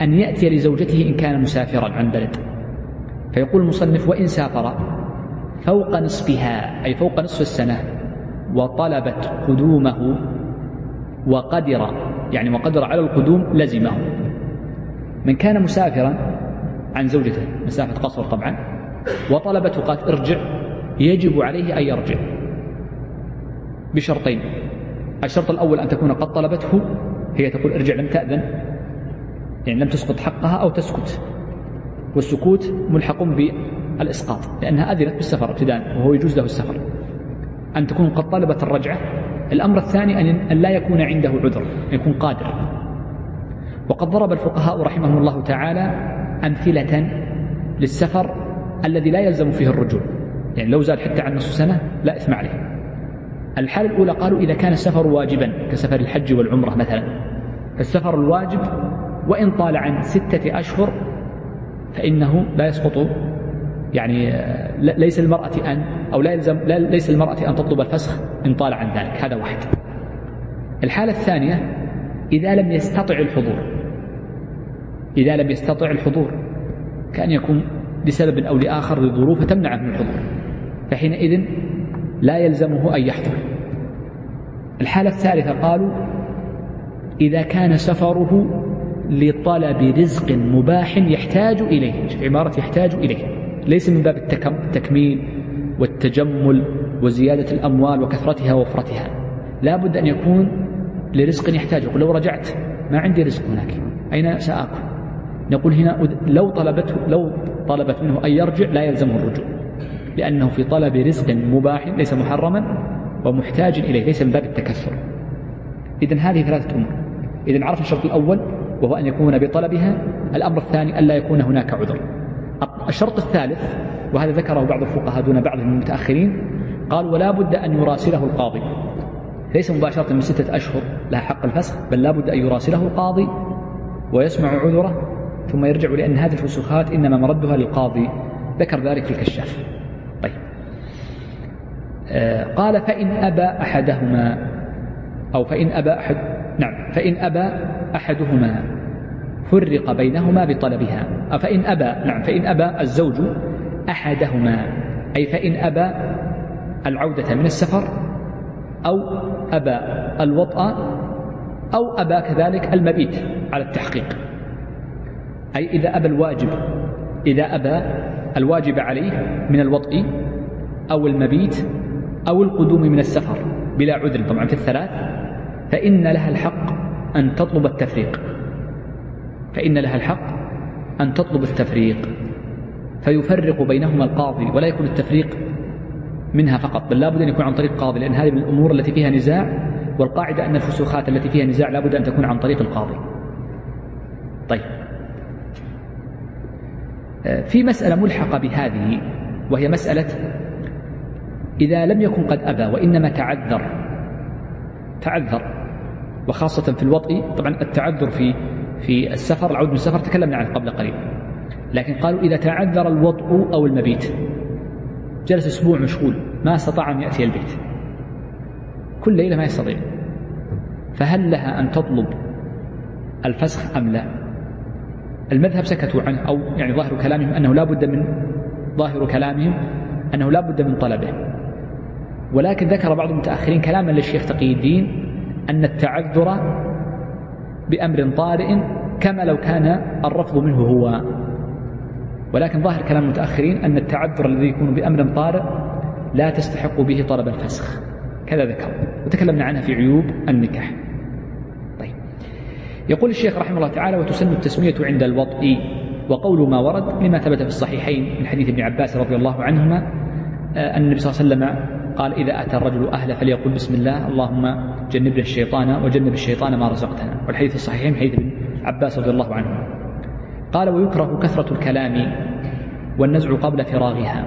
أن يأتي لزوجته إن كان مسافرا عن بلد. فيقول المصنف وإن سافر فوق نصفها أي فوق نصف السنة وطلبت قدومه وقدر يعني وقدر على القدوم لزمه. من كان مسافرا عن زوجته مسافة قصر طبعا وطلبت قالت ارجع يجب عليه أن يرجع. بشرطين. الشرط الأول أن تكون قد طلبته هي تقول ارجع لم تأذن يعني لم تسقط حقها أو تسكت. والسكوت ملحق بالإسقاط لأنها أذنت بالسفر ابتداء وهو يجوز له السفر. أن تكون قد طلبت الرجعة. الأمر الثاني أن لا يكون عنده عذر أن يكون قادر. وقد ضرب الفقهاء رحمهم الله تعالى أمثلة للسفر الذي لا يلزم فيه الرجوع يعني لو زاد حتى عن نصف سنة لا إثم عليه. الحالة الأولى قالوا إذا كان السفر واجبا كسفر الحج والعمرة مثلا. فالسفر الواجب وإن طال عن ستة أشهر فإنه لا يسقط يعني ليس المرأة أن أو لا يلزم لا ليس المرأة أن تطلب الفسخ إن طال عن ذلك. هذا واحد. الحالة الثانية إذا لم يستطع الحضور إذا لم يستطع الحضور كأن يكون لسبب أو لآخر لظروف تمنعه من الحضور. فحينئذ لا يلزمه أن يحضر. الحالة الثالثة قالوا إذا كان سفره لطلب رزق مباح يحتاج إليه عبارة يحتاج إليه. ليس من باب التكميل والتجمل وزيادة الأموال وكثرتها ووفرتها. لا بد أن يكون لرزق يحتاج يقول لو رجعت ما عندي رزق هناك أين سآكل؟ نقول هنا لو طلبته لو طلبت منه أن يرجع لا يلزمه الرجوع لأنه في طلب رزق مباح ليس محرما ومحتاج إليه ليس من باب التكثر إذن هذه ثلاثة أمور. إذن عرف الشرط الأول وهو أن يكون بطلبها. الأمر الثاني ألا يكون هناك عذر. الشرط الثالث وهذا ذكره بعض الفقهاء دون بعض المتأخرين قال ولا بد أن يراسله القاضي. ليس مباشرة من ستة أشهر لها حق الفسخ بل لا بد أن يراسله القاضي ويسمع عذره ثم يرجع لأن هذه الفسوخات إنما مردها للقاضي. ذكر ذلك في الكشاف. طيب. آه قال فإن أبى أحدهما أو فإن أبى أحد نعم فإن أبى أحدهما فرق بينهما بطلبها. فإن أبى نعم فإن أبى الزوج أحدهما أي فإن أبى العودة من السفر أو أبى الوطأ أو أبى كذلك المبيت على التحقيق. أي إذا أبى الواجب إذا أبى الواجب عليه من الوطء أو المبيت أو القدوم من السفر بلا عذر طبعا في الثلاث فإن لها الحق أن تطلب التفريق. فإن لها الحق أن تطلب التفريق. فيفرق بينهما القاضي ولا يكون التفريق منها فقط بل لابد أن يكون عن طريق قاضي لأن هذه من الأمور التي فيها نزاع والقاعدة أن الفسوخات التي فيها نزاع لابد أن تكون عن طريق القاضي. طيب. في مسألة ملحقة بهذه وهي مسألة إذا لم يكن قد أبى وإنما تعذر تعذر وخاصة في الوطء طبعا التعذر في في السفر العود من السفر تكلمنا عنه قبل قليل. لكن قالوا إذا تعذر الوطء أو المبيت جلس أسبوع مشغول ما استطاع أن يأتي البيت. كل ليلة ما يستطيع. فهل لها أن تطلب الفسخ أم لا؟ المذهب سكتوا عنه أو يعني ظاهر كلامهم أنه لا بد من ظاهر كلامهم أنه لا بد من طلبه. ولكن ذكر بعض المتأخرين كلاما للشيخ تقي الدين أن التعذر بأمر طارئ كما لو كان الرفض منه هو. ولكن ظاهر كلام المتأخرين أن التعذر الذي يكون بأمر طارئ لا تستحق به طلب الفسخ. كذا ذكر. وتكلمنا عنها في عيوب النكاح. يقول الشيخ رحمه الله تعالى وتسن التسمية عند الوطء. وقول ما ورد لما ثبت في الصحيحين من حديث ابن عباس رضي الله عنهما آه، أن النبي صلى الله عليه وسلم قال إذا أتى الرجل أهله فليقل بسم الله اللهم جنبنا الشيطان وجنب الشيطان ما رزقتنا. والحديث الصحيحين حديث ابن عباس رضي الله عنه قال ويكره كثرة الكلام والنزع قبل فراغها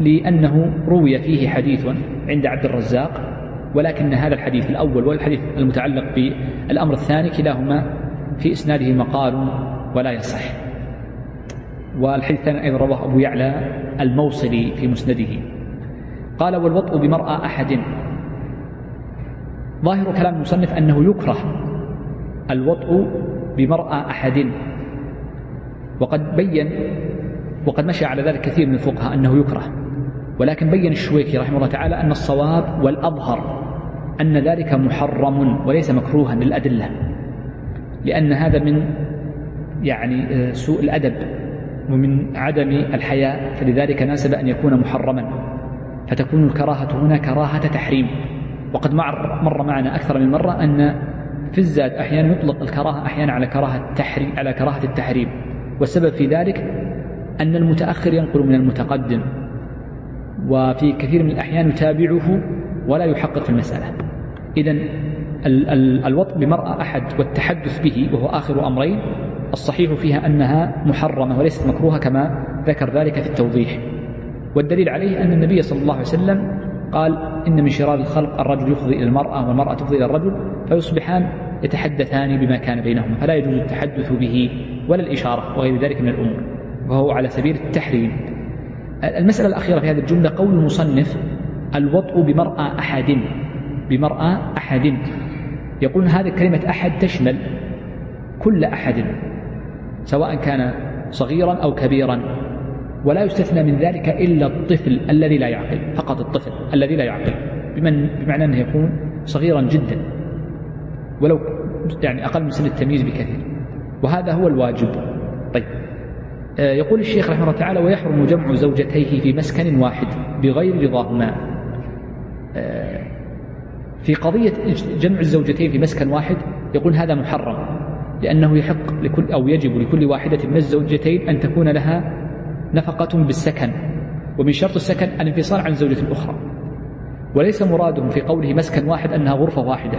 لأنه روي فيه حديث عند عبد الرزاق ولكن هذا الحديث الأول والحديث المتعلق بالأمر الثاني كلاهما في إسناده مقال ولا يصح. والحديث الثاني أيضا رواه أبو يعلى الموصلي في مسنده. قال والوطء بمرأى أحد. ظاهر كلام المصنف أنه يكره الوطء بمرأى أحد. وقد بين وقد مشى على ذلك كثير من الفقهاء أنه يكره. ولكن بين الشويكي رحمه الله تعالى أن الصواب والأظهر أن ذلك محرم وليس مكروها للأدلة لأن هذا من يعني آه، سوء الأدب ومن عدم الحياء فلذلك ناسب أن يكون محرما فتكون الكراهة هنا كراهة تحريم. وقد مر معنا أكثر من مرة أن في الزاد أحيانا يطلق الكراهة أحيانا على كراهة التحريم على كراهة التحريم. والسبب في ذلك أن المتأخر ينقل من المتقدم وفي كثير من الأحيان يتابعه ولا يحقق المسألة. إذا الوطء بمرأة أحد والتحدث به وهو آخر أمرين الصحيح فيها أنها محرمة وليست مكروهة كما ذكر ذلك في التوضيح. والدليل عليه أن النبي صلى الله عليه وسلم قال إن من شرار الخلق الرجل يفضي إلى المرأة والمرأة تفضي إلى الرجل فيصبحان يتحدثان بما كان بينهما فلا يجوز التحدث به ولا الإشارة وغير ذلك من الأمور وهو على سبيل التحريم. المسألة الأخيرة في هذه الجملة قول المصنف الوطء بمرأى أحد. بمرأى أحد. يقول هذه كلمة أحد تشمل كل أحد سواء كان صغيرا أو كبيرا. ولا يستثنى من ذلك إلا الطفل الذي لا يعقل فقط الطفل الذي لا يعقل. بمن بمعنى أنه يكون صغيرا جدا. ولو يعني أقل من سن التمييز بكثير. وهذا هو الواجب. طيب. آه، يقول الشيخ رحمه الله تعالى ويحرم جمع زوجتيه في مسكن واحد بغير رضاهما. في قضية جمع الزوجتين في مسكن واحد يقول هذا محرم لأنه يحق لكل أو يجب لكل واحدة من الزوجتين أن تكون لها نفقة بالسكن ومن شرط السكن الانفصال عن زوجة أخرى. وليس مرادهم في قوله مسكن واحد أنها غرفة واحدة.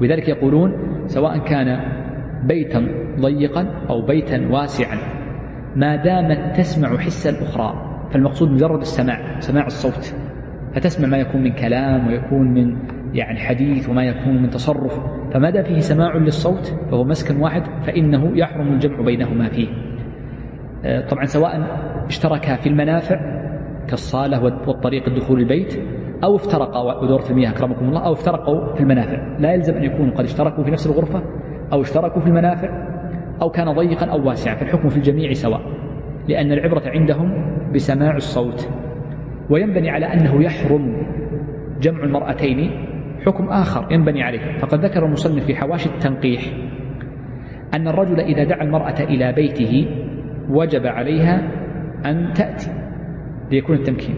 ولذلك يقولون سواء كان بيتا ضيقا أو بيتا واسعا ما دامت تسمع حس الأخرى فالمقصود مجرد السماع سماع الصوت. فتسمع ما يكون من كلام ويكون من يعني حديث وما يكون من تصرف؟ فما دام فيه سماع للصوت فهو مسكن واحد فإنه يحرم الجمع بينهما فيه. آه، طبعا سواء اشتركا في المنافع كالصالة والطريق الدخول البيت أو افترقا ودورة المياه أكرمكم الله أو افترقوا في المنافع. لا يلزم أن يكونوا قد اشتركوا في نفس الغرفة أو اشتركوا في المنافع أو كان ضيقا أو واسعا فالحكم في الجميع سواء لأن العبرة عندهم بسماع الصوت. وينبني على أنه يحرم جمع المرأتين حكم آخر ينبني عليه. فقد ذكر المصنف في حواشي التنقيح أن الرجل إذا دعا المرأة إلى بيته وجب عليها أن تأتي ليكون التمكين.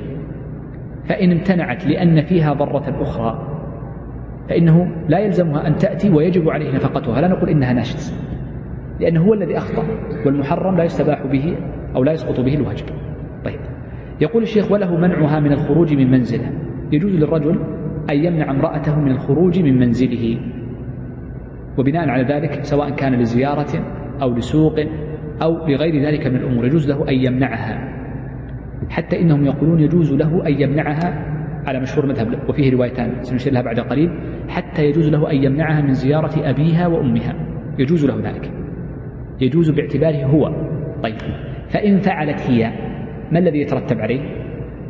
فإن امتنعت لأن فيها ضرة أخرى فإنه لا يلزمها أن تأتي ويجب عليه نفقتها. لا نقول إنها ناشز لأنه هو الذي أخطأ والمحرم لا يستباح به أو لا يسقط به الواجب. يقول الشيخ وله منعها من الخروج من منزله. يجوز للرجل أن يمنع امرأته من الخروج من منزله. وبناء على ذلك سواء كان لزيارة أو لسوق أو لغير ذلك من الأمور يجوز له أن يمنعها. حتى إنهم يقولون يجوز له أن يمنعها على مشهور مذهب وفيه روايتان سنشير لها بعد قليل حتى يجوز له أن يمنعها من زيارة أبيها وأمها. يجوز له ذلك. يجوز باعتباره هو. طيب. فإن فعلت هي ما الذي يترتب عليه؟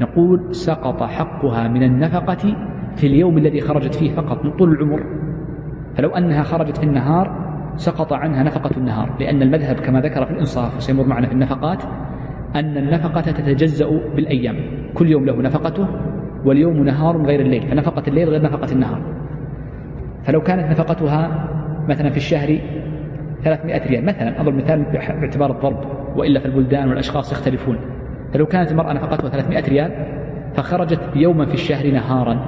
نقول سقط حقها من النفقة في اليوم الذي خرجت فيه فقط من طول العمر. فلو أنها خرجت في النهار سقط عنها نفقة النهار لأن المذهب كما ذكر في الإنصاف وسيمر معنا في النفقات أن النفقة تتجزأ بالأيام. كل يوم له نفقته واليوم نهار غير الليل فنفقة الليل غير نفقة النهار. فلو كانت نفقتها مثلا في الشهر 300 ريال مثلا أضرب مثال باعتبار الضرب وإلا في البلدان والأشخاص يختلفون. فلو كانت المرأة نفقتها 300 ريال فخرجت يوما في الشهر نهارا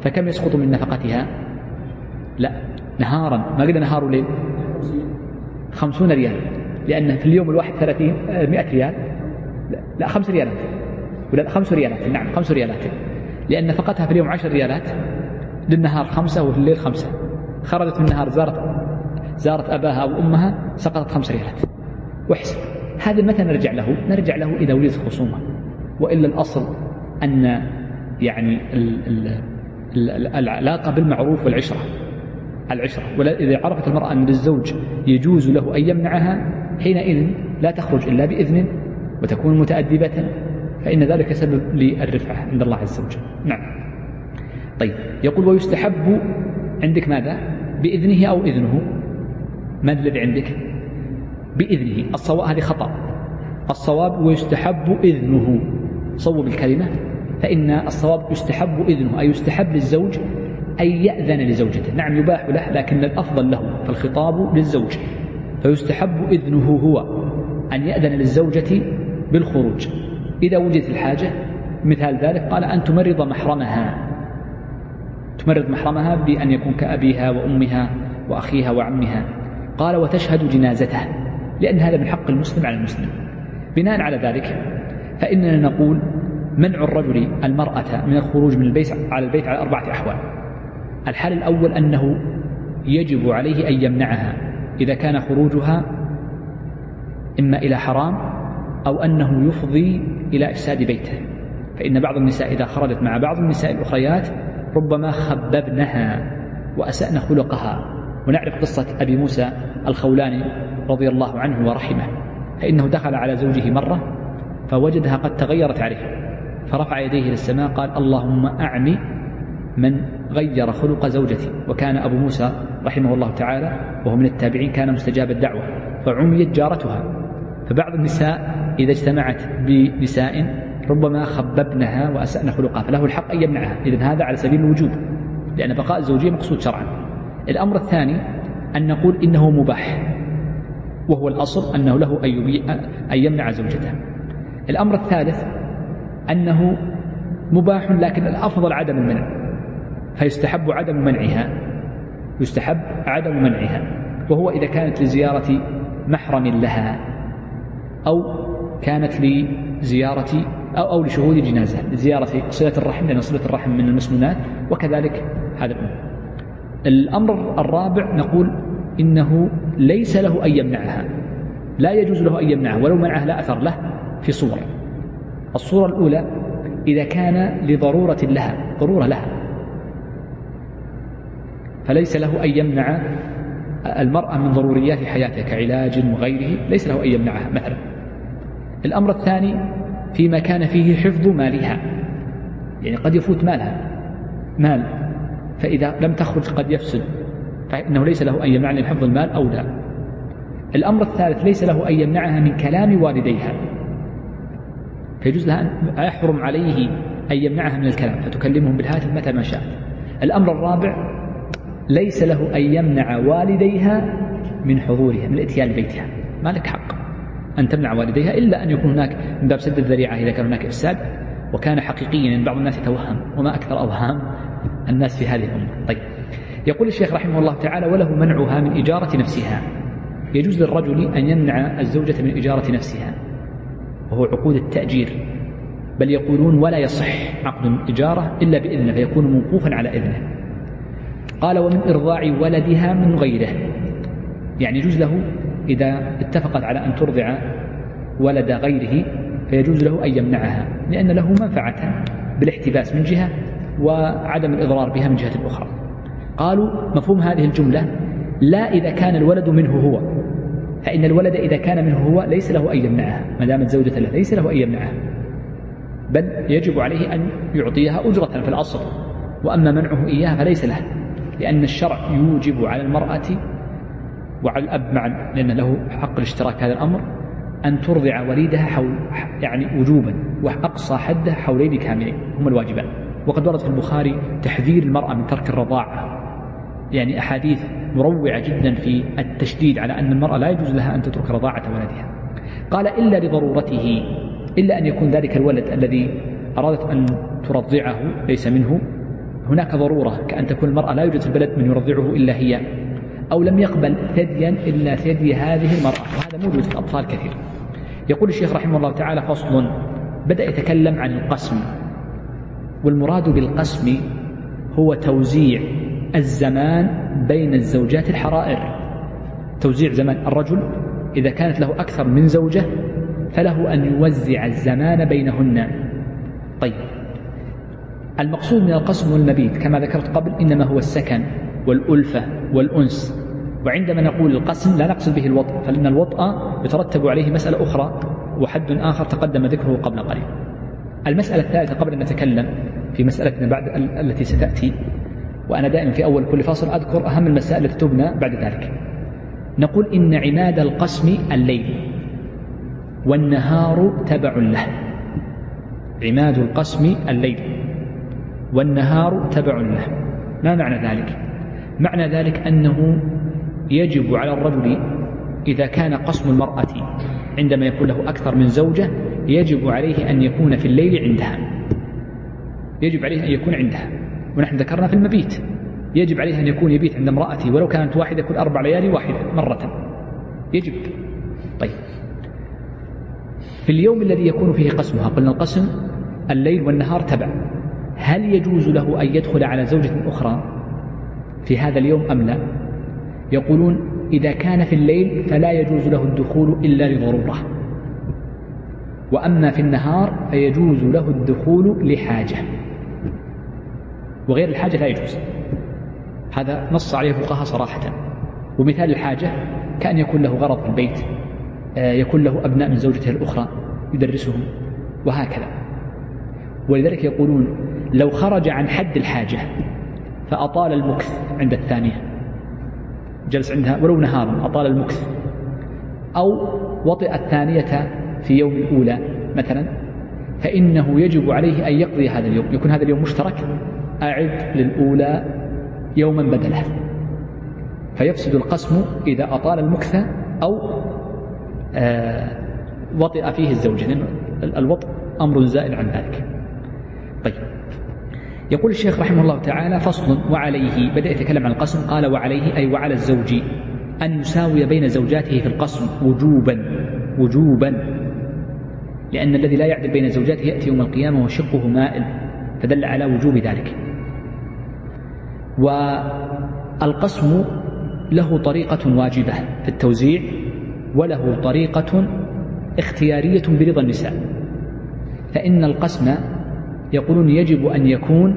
فكم يسقط من نفقتها؟ لا نهارا. ما قلنا نهار وليل؟ خمسون ريال. لأن في اليوم الواحد ثلاثين آه، مئة ريال. لا, خمس ريالات. ولا خمس ريالات. نعم خمس ريالات. لأن نفقتها في اليوم عشر ريالات للنهار خمسة وفي الليل خمسة. خرجت في النهار زارت زارت أباها أو أمها سقطت خمس ريالات. واحسب هذا متى نرجع له؟ نرجع له إذا ولدت خصومة. وإلا الأصل أن يعني العلاقة بالمعروف والعشرة. العشرة. إذا عرفت المرأة أن للزوج يجوز له أن يمنعها حينئذ لا تخرج إلا بإذن وتكون متأدبة فإن ذلك سبب للرفعة عند الله عز وجل. نعم. طيب. يقول ويستحب عندك ماذا؟ بإذنه أو إذنه. ما الذي عندك؟ بإذنه. الصواب هذه خطأ. الصواب ويستحب إذنه. صوب الكلمة. فإن الصواب يستحب إذنه أي يستحب للزوج أن يأذن لزوجته. نعم يباح له لكن الأفضل له فالخطاب للزوج. فيستحب إذنه هو أن يأذن للزوجة بالخروج. إذا وجدت الحاجة مثال ذلك قال أن تمرض محرمها. تمرض محرمها بأن يكون كأبيها وأمها وأخيها وعمها. قال وتشهد جنازته لأن هذا من حق المسلم على المسلم. بناء على ذلك فإننا نقول منع الرجل المرأة من الخروج من البيت على البيت على أربعة أحوال. الحال الأول أنه يجب عليه أن يمنعها إذا كان خروجها إما إلى حرام أو أنه يفضي إلى إفساد بيته. فإن بعض النساء إذا خرجت مع بعض النساء الأخريات ربما خببنها وأسأن خلقها. ونعرف قصة أبي موسى الخولاني رضي الله عنه ورحمه فإنه دخل على زوجه مرة فوجدها قد تغيرت عليه فرفع يديه إلى السماء قال اللهم أعمي من غير خلق زوجتي. وكان أبو موسى رحمه الله تعالى وهو من التابعين كان مستجاب الدعوة فعميت جارتها فبعض النساء إذا اجتمعت بنساء ربما خببنها وأسأن خلقها فله الحق أن يمنعها إذن هذا على سبيل الوجوب لأن بقاء الزوجية مقصود شرعا. الأمر الثاني أن نقول إنه مباح. وهو الأصل أنه له أن يمنع زوجته. الأمر الثالث أنه مباح لكن الأفضل عدم المنع. فيستحب عدم منعها. يستحب عدم منعها. وهو إذا كانت لزيارة محرم لها أو كانت لزيارة أو, أو لشهود جنازة لزيارة صلة الرحم لأن صلة الرحم من المسنونات وكذلك هذا الأمر. الأمر الرابع نقول إنه ليس له أن يمنعها. لا يجوز له أن يمنعها. ولو منعها لا أثر له في صور الصورة الأولى إذا كان لضرورة لها ضرورة لها. فليس له أن يمنع المرأة من ضروريات حياتها كعلاج وغيره. ليس له أن يمنعها مثلا. الأمر الثاني فيما كان فيه حفظ مالها. يعني قد يفوت مالها. مال. فإذا لم تخرج قد يفسد. فإنه ليس له أن يمنع من حفظ المال أو لا. الأمر الثالث ليس له أن يمنعها من كلام والديها. فيجوز لها أن يحرم عليه أن يمنعها من الكلام فتكلمهم بالهاتف متى ما شاءت الأمر الرابع ليس له أن يمنع والديها من حضورها من الاتيان لبيتها ما لك حق أن تمنع والديها إلا أن يكون هناك من باب سد الذريعة إذا كان هناك إفساد. وكان حقيقيا بعض الناس يتوهم وما أكثر أوهام الناس في هذه الأمة. طيب. يقول الشيخ رحمه الله تعالى وله منعها من إجارة نفسها. يجوز للرجل أن يمنع الزوجة من إجارة نفسها. وهو عقود التأجير. بل يقولون ولا يصح عقد الإجارة إلا بإذنه فيكون موقوفا على إذنه. قال ومن إرضاع ولدها من غيره. يعني يجوز له إذا اتفقت على أن ترضع ولد غيره فيجوز له أن يمنعها لأن له منفعة بالاحتباس من جهة وعدم الإضرار بها من جهة أخرى. قالوا مفهوم هذه الجملة لا إذا كان الولد منه هو فإن الولد إذا كان منه هو ليس له أن يمنعها ما دامت زوجة له ليس له أن يمنعها بل يجب عليه أن يعطيها أجرة في الأصل وأما منعه إياها فليس له لأن الشرع يوجب على المرأة وعلى الأب معا لأن له حق الاشتراك هذا الأمر أن ترضع وليدها حول يعني وجوبا وأقصى حده حولين كاملين هما الواجبان. وقد ورد في البخاري تحذير المرأة من ترك الرضاعة. يعني أحاديث مروعة جدا في التشديد على أن المرأة لا يجوز لها أن تترك رضاعة ولدها. قال إلا لضرورته إلا أن يكون ذلك الولد الذي أرادت أن ترضعه ليس منه. هناك ضرورة كأن تكون المرأة لا يوجد في البلد من يرضعه إلا هي أو لم يقبل ثديا إلا ثدي هذه المرأة وهذا موجود في الأطفال كثير. يقول الشيخ رحمه الله تعالى فصل بدأ يتكلم عن القسم والمراد بالقسم هو توزيع الزمان بين الزوجات الحرائر. توزيع زمان الرجل إذا كانت له أكثر من زوجة فله أن يوزع الزمان بينهن. طيب. المقصود من القسم والمبيت كما ذكرت قبل إنما هو السكن والألفة والأنس. وعندما نقول القسم لا نقصد به الوطء فإن الوطء يترتب عليه مسألة أخرى وحد آخر تقدم ذكره قبل قليل. المسألة الثالثة قبل أن نتكلم في مسألتنا بعد التي ستأتي وأنا دائما في أول كل فصل أذكر أهم المسائل التي تبنى بعد ذلك. نقول إن عماد القسم الليل والنهار تبع له. عماد القسم الليل والنهار تبع له. ما معنى ذلك؟ معنى ذلك أنه يجب على الرجل إذا كان قسم المرأة عندما يكون له أكثر من زوجة يجب عليه أن يكون في الليل عندها. يجب عليه أن يكون عندها. ونحن ذكرنا في المبيت. يجب عليه أن يكون يبيت عند امرأته ولو كانت واحدة كل أربع ليالي واحدة مرة. يجب. طيب. في اليوم الذي يكون فيه قسمها قلنا القسم الليل والنهار تبع. هل يجوز له أن يدخل على زوجة أخرى في هذا اليوم أم لا؟ يقولون إذا كان في الليل فلا يجوز له الدخول إلا لضرورة. وأما في النهار فيجوز له الدخول لحاجة. وغير الحاجة لا يجوز. هذا نص عليه الفقهاء صراحة. ومثال الحاجة كأن يكون له غرض في البيت آه، يكون له أبناء من زوجته الأخرى يدرسهم وهكذا. ولذلك يقولون لو خرج عن حد الحاجة فأطال المكث عند الثانية. جلس عندها ولو نهارا أطال المكث. أو وطئ الثانية في يوم الأولى مثلا فإنه يجب عليه أن يقضي هذا اليوم يكون هذا اليوم مشترك. أعد للأولى يوما بدله فيفسد القسم إذا أطال المكث أو آه وطئ فيه الزوج. لأن الوطء أمر زائل عن ذلك. طيب. يقول الشيخ رحمه الله تعالى فصل وعليه بدأ يتكلم عن القسم قال وعليه أي وعلى الزوج أن يساوي بين زوجاته في القسم وجوبا وجوبا. لأن الذي لا يعدل بين زوجاته يأتي يوم القيامة وشقه مائل فدل على وجوب ذلك. والقسم له طريقة واجبة في التوزيع وله طريقة اختيارية برضا النساء. فإن القسم يقولون يجب أن يكون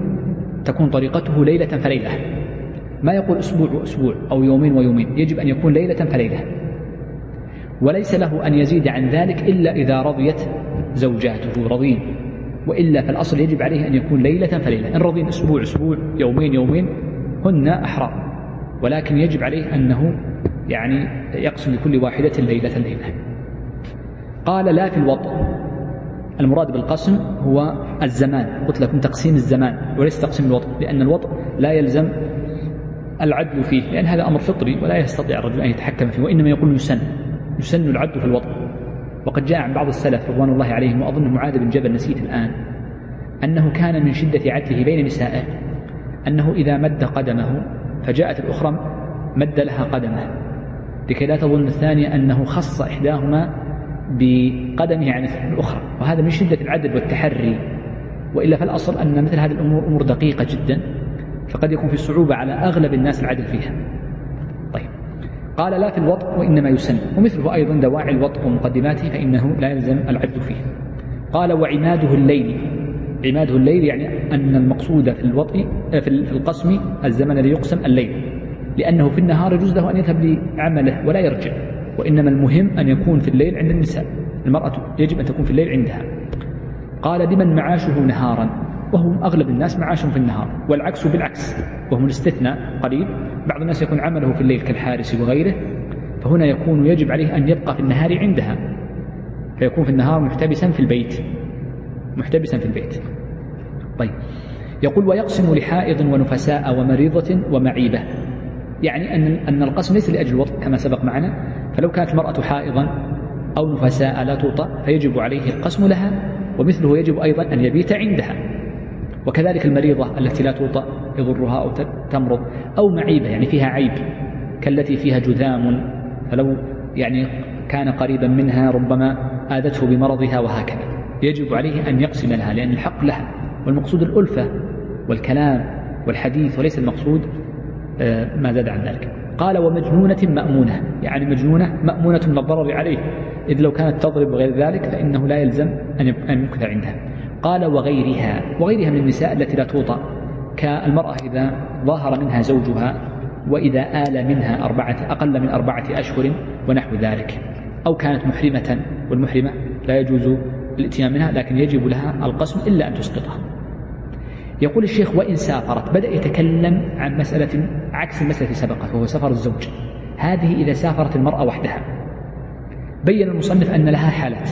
تكون طريقته ليلة فليلة. ما يقول أسبوع وأسبوع أو يومين ويومين يجب أن يكون ليلة فليلة. وليس له أن يزيد عن ذلك إلا إذا رضيت زوجاته رضين. وإلا فالأصل يجب عليه أن يكون ليلة فليلة. إن رضين أسبوع أسبوع يومين يومين هن أحرار ولكن يجب عليه أنه يعني يقسم لكل واحدة ليلة ليلة. قال لا في الوطء المراد بالقسم هو الزمان قلت لكم تقسيم الزمان وليس تقسيم الوطء لأن الوطء لا يلزم العدل فيه لأن هذا أمر فطري ولا يستطيع الرجل أن يتحكم فيه وإنما يقول يسن يسن العدل في الوطء وقد جاء عن بعض السلف رضوان الله عليهم وأظن معاذ بن جبل نسيت الآن أنه كان من شدة عدله بين نسائه. أنه إذا مد قدمه فجاءت الأخرى مد لها قدمه. لكي لا تظن الثانية أنه خص إحداهما بقدمه عن الأخرى. وهذا من شدة العدل والتحري. وإلا فالأصل أن مثل هذه الأمور أمور دقيقة جدا. فقد يكون في صعوبة على أغلب الناس العدل فيها. طيب. قال لا في الوطء وإنما يسن. ومثله أيضا دواعي الوطء ومقدماته فإنه لا يلزم العدل فيه. قال وعماده الليل. عماده الليل يعني أن المقصود في الوطء في القسم الزمن الذي يقسم الليل. لأنه في النهار يجوز له أن يذهب لعمله ولا يرجع. وإنما المهم أن يكون في الليل عند النساء. المرأة يجب أن تكون في الليل عندها. قال لمن معاشه نهارا؟ وهو أغلب الناس معاشهم في النهار. والعكس بالعكس. وهم الاستثناء قليل. بعض الناس يكون عمله في الليل كالحارس وغيره. فهنا يكون يجب عليه أن يبقى في النهار عندها. فيكون في النهار محتبسا في البيت. محتبسا في البيت. طيب. يقول ويقسم لحائض ونفساء ومريضة ومعيبة. يعني أن أن القسم ليس لأجل الوطء كما سبق معنا. فلو كانت المرأة حائضا أو نفساء لا توطأ فيجب عليه القسم لها ومثله يجب أيضا أن يبيت عندها. وكذلك المريضة التي لا توطأ يضرها أو تمرض أو معيبة يعني فيها عيب كالتي فيها جذام. فلو يعني كان قريبا منها ربما آذته بمرضها وهكذا. يجب عليه أن يقسم لها لأن الحق لها. والمقصود الألفة والكلام والحديث وليس المقصود آه، ما زاد عن ذلك. قال ومجنونة مأمونة يعني مجنونة مأمونة من الضرر عليه. إذ لو كانت تضرب غير ذلك فإنه لا يلزم أن يمكث عندها. قال وغيرها وغيرها من النساء التي لا توطأ كالمرأة إذا ظهر منها زوجها وإذا آل منها أربعة أقل من أربعة أشهر ونحو ذلك. أو كانت محرمة والمحرمة لا يجوز الاتيان منها لكن يجب لها القسم إلا أن تسقطها. يقول الشيخ وإن سافرت بدأ يتكلم عن مسألة عكس المسألة التي سبقت وهو سفر الزوج. هذه إذا سافرت المرأة وحدها. بين المصنف أن لها حالات.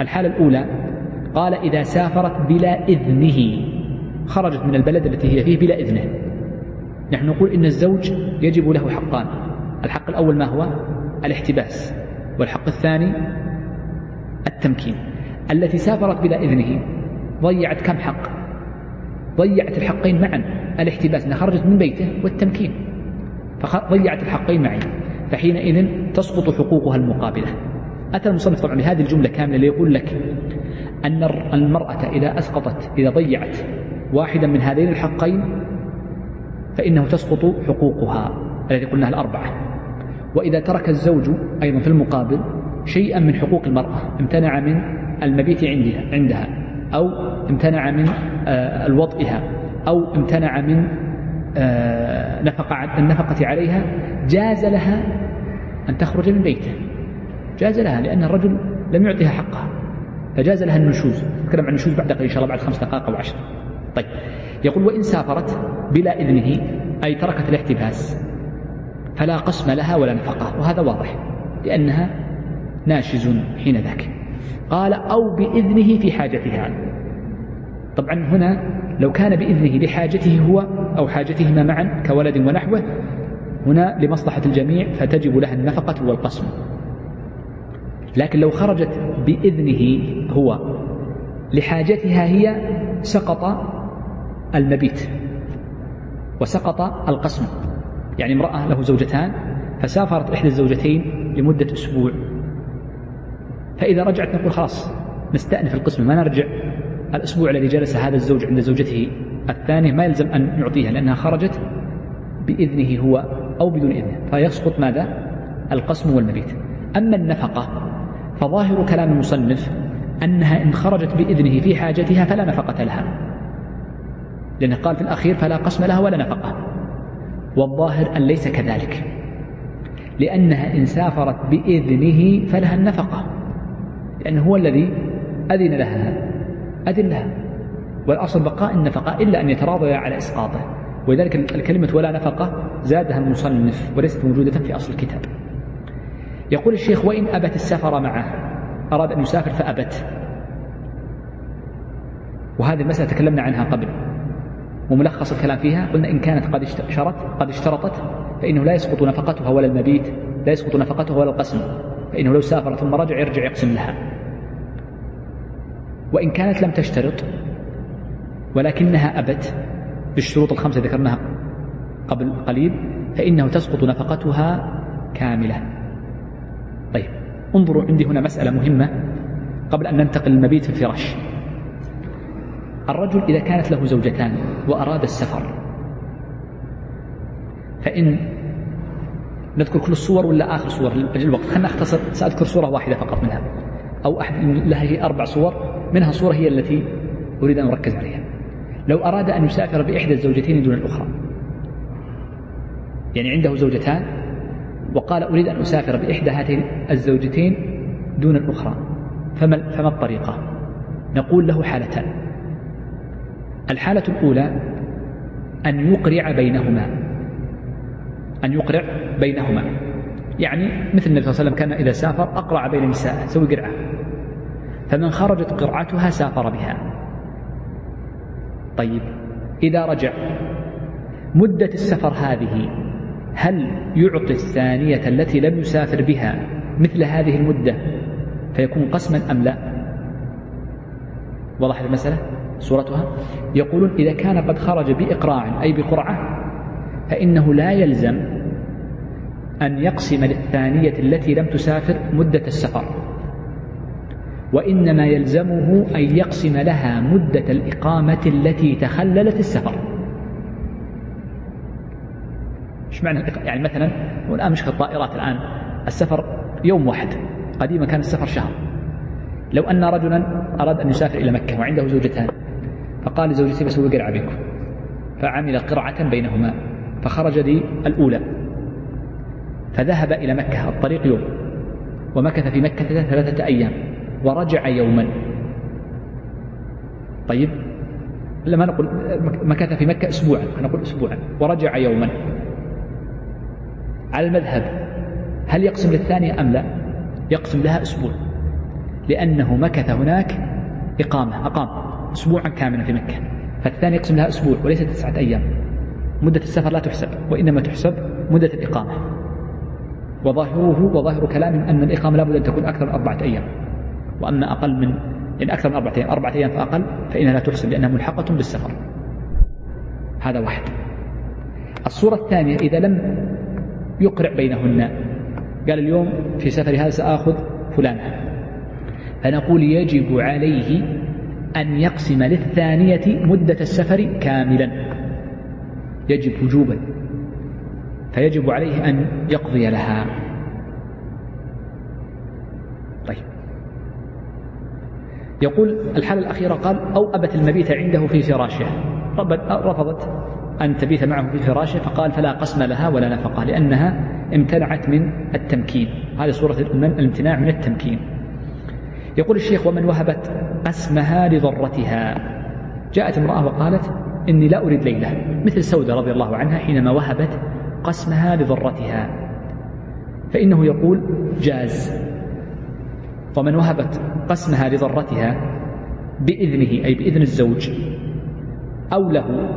الحالة الأولى قال إذا سافرت بلا إذنه. خرجت من البلد التي هي فيه بلا إذنه. نحن نقول إن الزوج يجب له حقان. الحق الأول ما هو؟ الاحتباس. والحق الثاني التمكين. التي سافرت بلا إذنه ضيعت كم حق؟ ضيعت الحقين معا. الاحتباس أنها خرجت من بيته والتمكين. فضيعت الحقين معا فحينئذ تسقط حقوقها المقابلة. أتى المصنف طبعا بهذه الجملة كاملة ليقول لك أن المرأة إذا أسقطت إذا ضيعت واحدا من هذين الحقين فإنه تسقط حقوقها التي قلناها الأربعة. وإذا ترك الزوج أيضا في المقابل شيئا من حقوق المرأة امتنع من المبيت عندها, عندها أو امتنع من آه، الوطئها أو امتنع من آه، نفقة النفقة عليها جاز لها أن تخرج من بيته جاز لها لأن الرجل لم يعطيها حقها. فجاز لها النشوز. نتكلم عن النشوز بعد إن شاء الله بعد خمس دقائق أو عشر. طيب. يقول وإن سافرت بلا إذنه أي تركت الاحتباس فلا قسم لها ولا نفقة. وهذا واضح لأنها ناشز حين ذاك. قال أو بإذنه في حاجتها. طبعا هنا لو كان بإذنه لحاجته هو أو حاجتهما معا كولد ونحوه هنا لمصلحة الجميع فتجب لها النفقة والقسم. لكن لو خرجت بإذنه هو لحاجتها هي سقط المبيت وسقط القسم. يعني امرأة له زوجتان فسافرت إحدى الزوجتين لمدة أسبوع. فإذا رجعت نقول خلاص نستأنف القسم ما نرجع. الأسبوع الذي جلس هذا الزوج عند زوجته الثانية ما يلزم أن يعطيها لأنها خرجت بإذنه هو أو بدون إذنه فيسقط ماذا؟ القسم والمبيت. أما النفقة فظاهر كلام المصنف أنها إن خرجت بإذنه في حاجتها فلا نفقة لها. لأنه قال في الأخير فلا قسم لها ولا نفقة. والظاهر أن ليس كذلك. لأنها إن سافرت بإذنه فلها النفقة. لأنه هو الذي أذن لها. لها والأصل بقاء النفقة إلا أن يتراضيا على إسقاطه. ولذلك الكلمة ولا نفقة زادها المصنف وليست موجودة في أصل الكتاب. يقول الشيخ وإن أبت السفر معه أراد أن يسافر فأبت. وهذه المسألة تكلمنا عنها قبل. وملخص الكلام فيها قلنا إن كانت قد اشترت قد اشترطت فإنه لا يسقط نفقتها ولا المبيت لا يسقط نفقتها ولا القسم فإنه لو سافر ثم رجع يرجع يقسم لها. وإن كانت لم تشترط ولكنها أبت بالشروط الخمسة ذكرناها قبل قليل فإنه تسقط نفقتها كاملة. طيب انظروا عندي هنا مسألة مهمة قبل أن ننتقل للمبيت في الفراش. الرجل إذا كانت له زوجتان وأراد السفر فإن نذكر كل الصور ولا آخر صور؟ لأجل الوقت خلينا نختصر سأذكر صورة واحدة فقط منها أو أحد لها هي أربع صور منها صورة هي التي أريد أن أركز عليها. لو أراد أن يسافر بإحدى الزوجتين دون الأخرى يعني عنده زوجتان وقال أريد أن أسافر بإحدى هاتين الزوجتين دون الأخرى فما, فما الطريقة؟ نقول له حالتان. الحالة الأولى أن يقرع بينهما. أن يقرع بينهما. يعني مثل النبي صلى الله عليه وسلم كان إذا سافر أقرع بين النساء سوي قرعة. فمن خرجت قرعتها سافر بها. طيب إذا رجع مدة السفر هذه هل يعطي الثانية التي لم يسافر بها مثل هذه المدة فيكون قسما أم لا؟ وضحت المسألة؟ صورتها يقولون إذا كان قد خرج بإقراع أي بقرعة فإنه لا يلزم أن يقسم للثانية التي لم تسافر مدة السفر. وإنما يلزمه أن يقسم لها مدة الإقامة التي تخللت السفر. إيش معنى يعني مثلا والآن مشكلة الطائرات الآن السفر يوم واحد قديما كان السفر شهر. لو أن رجلا أراد أن يسافر إلى مكة وعنده زوجتان فقال لزوجته بسوي قرعة بكم فعمل قرعة بينهما فخرج لي الأولى. فذهب إلى مكة الطريق يوم ومكث في مكة ثلاثة أيام. ورجع يوما. طيب؟ لما نقول مكث في مكة أسبوعا نقول أسبوعا. ورجع يوما. على المذهب هل يقسم للثانية أم لا؟ يقسم لها أسبوع. لأنه مكث هناك إقامة أقام أسبوعا كاملا في مكة. فالثاني يقسم لها أسبوع وليس تسعة أيام. مدة السفر لا تحسب وإنما تحسب مدة الإقامة. وظاهره وظاهر كلامهم أن الإقامة لابد أن تكون أكثر من أربعة أيام. وأما أقل من يعني أكثر من أربعة أيام أربعة أيام فأقل فإنها لا تحسب لأنها ملحقة بالسفر. هذا واحد. الصورة الثانية إذا لم يقرع بينهن قال اليوم في سفري هذا سآخذ فلانة. فنقول يجب عليه أن يقسم للثانية مدة السفر كاملا. يجب وجوبا. فيجب عليه أن يقضي لها. يقول الحالة الأخيرة قال أو أبت المبيت عنده في فراشه. رفضت أن تبيت معه في فراشه فقال فلا قسم لها ولا نفقة لأنها امتنعت من التمكين. هذه صورة الامتناع من التمكين. يقول الشيخ ومن وهبت قسمها لضرتها. جاءت امرأة وقالت إني لا أريد ليلة. مثل سودة رضي الله عنها حينما وهبت قسمها لضرتها. فإنه يقول جاز. ومن وهبت قسمها لضرتها بإذنه أي بإذن الزوج. أو له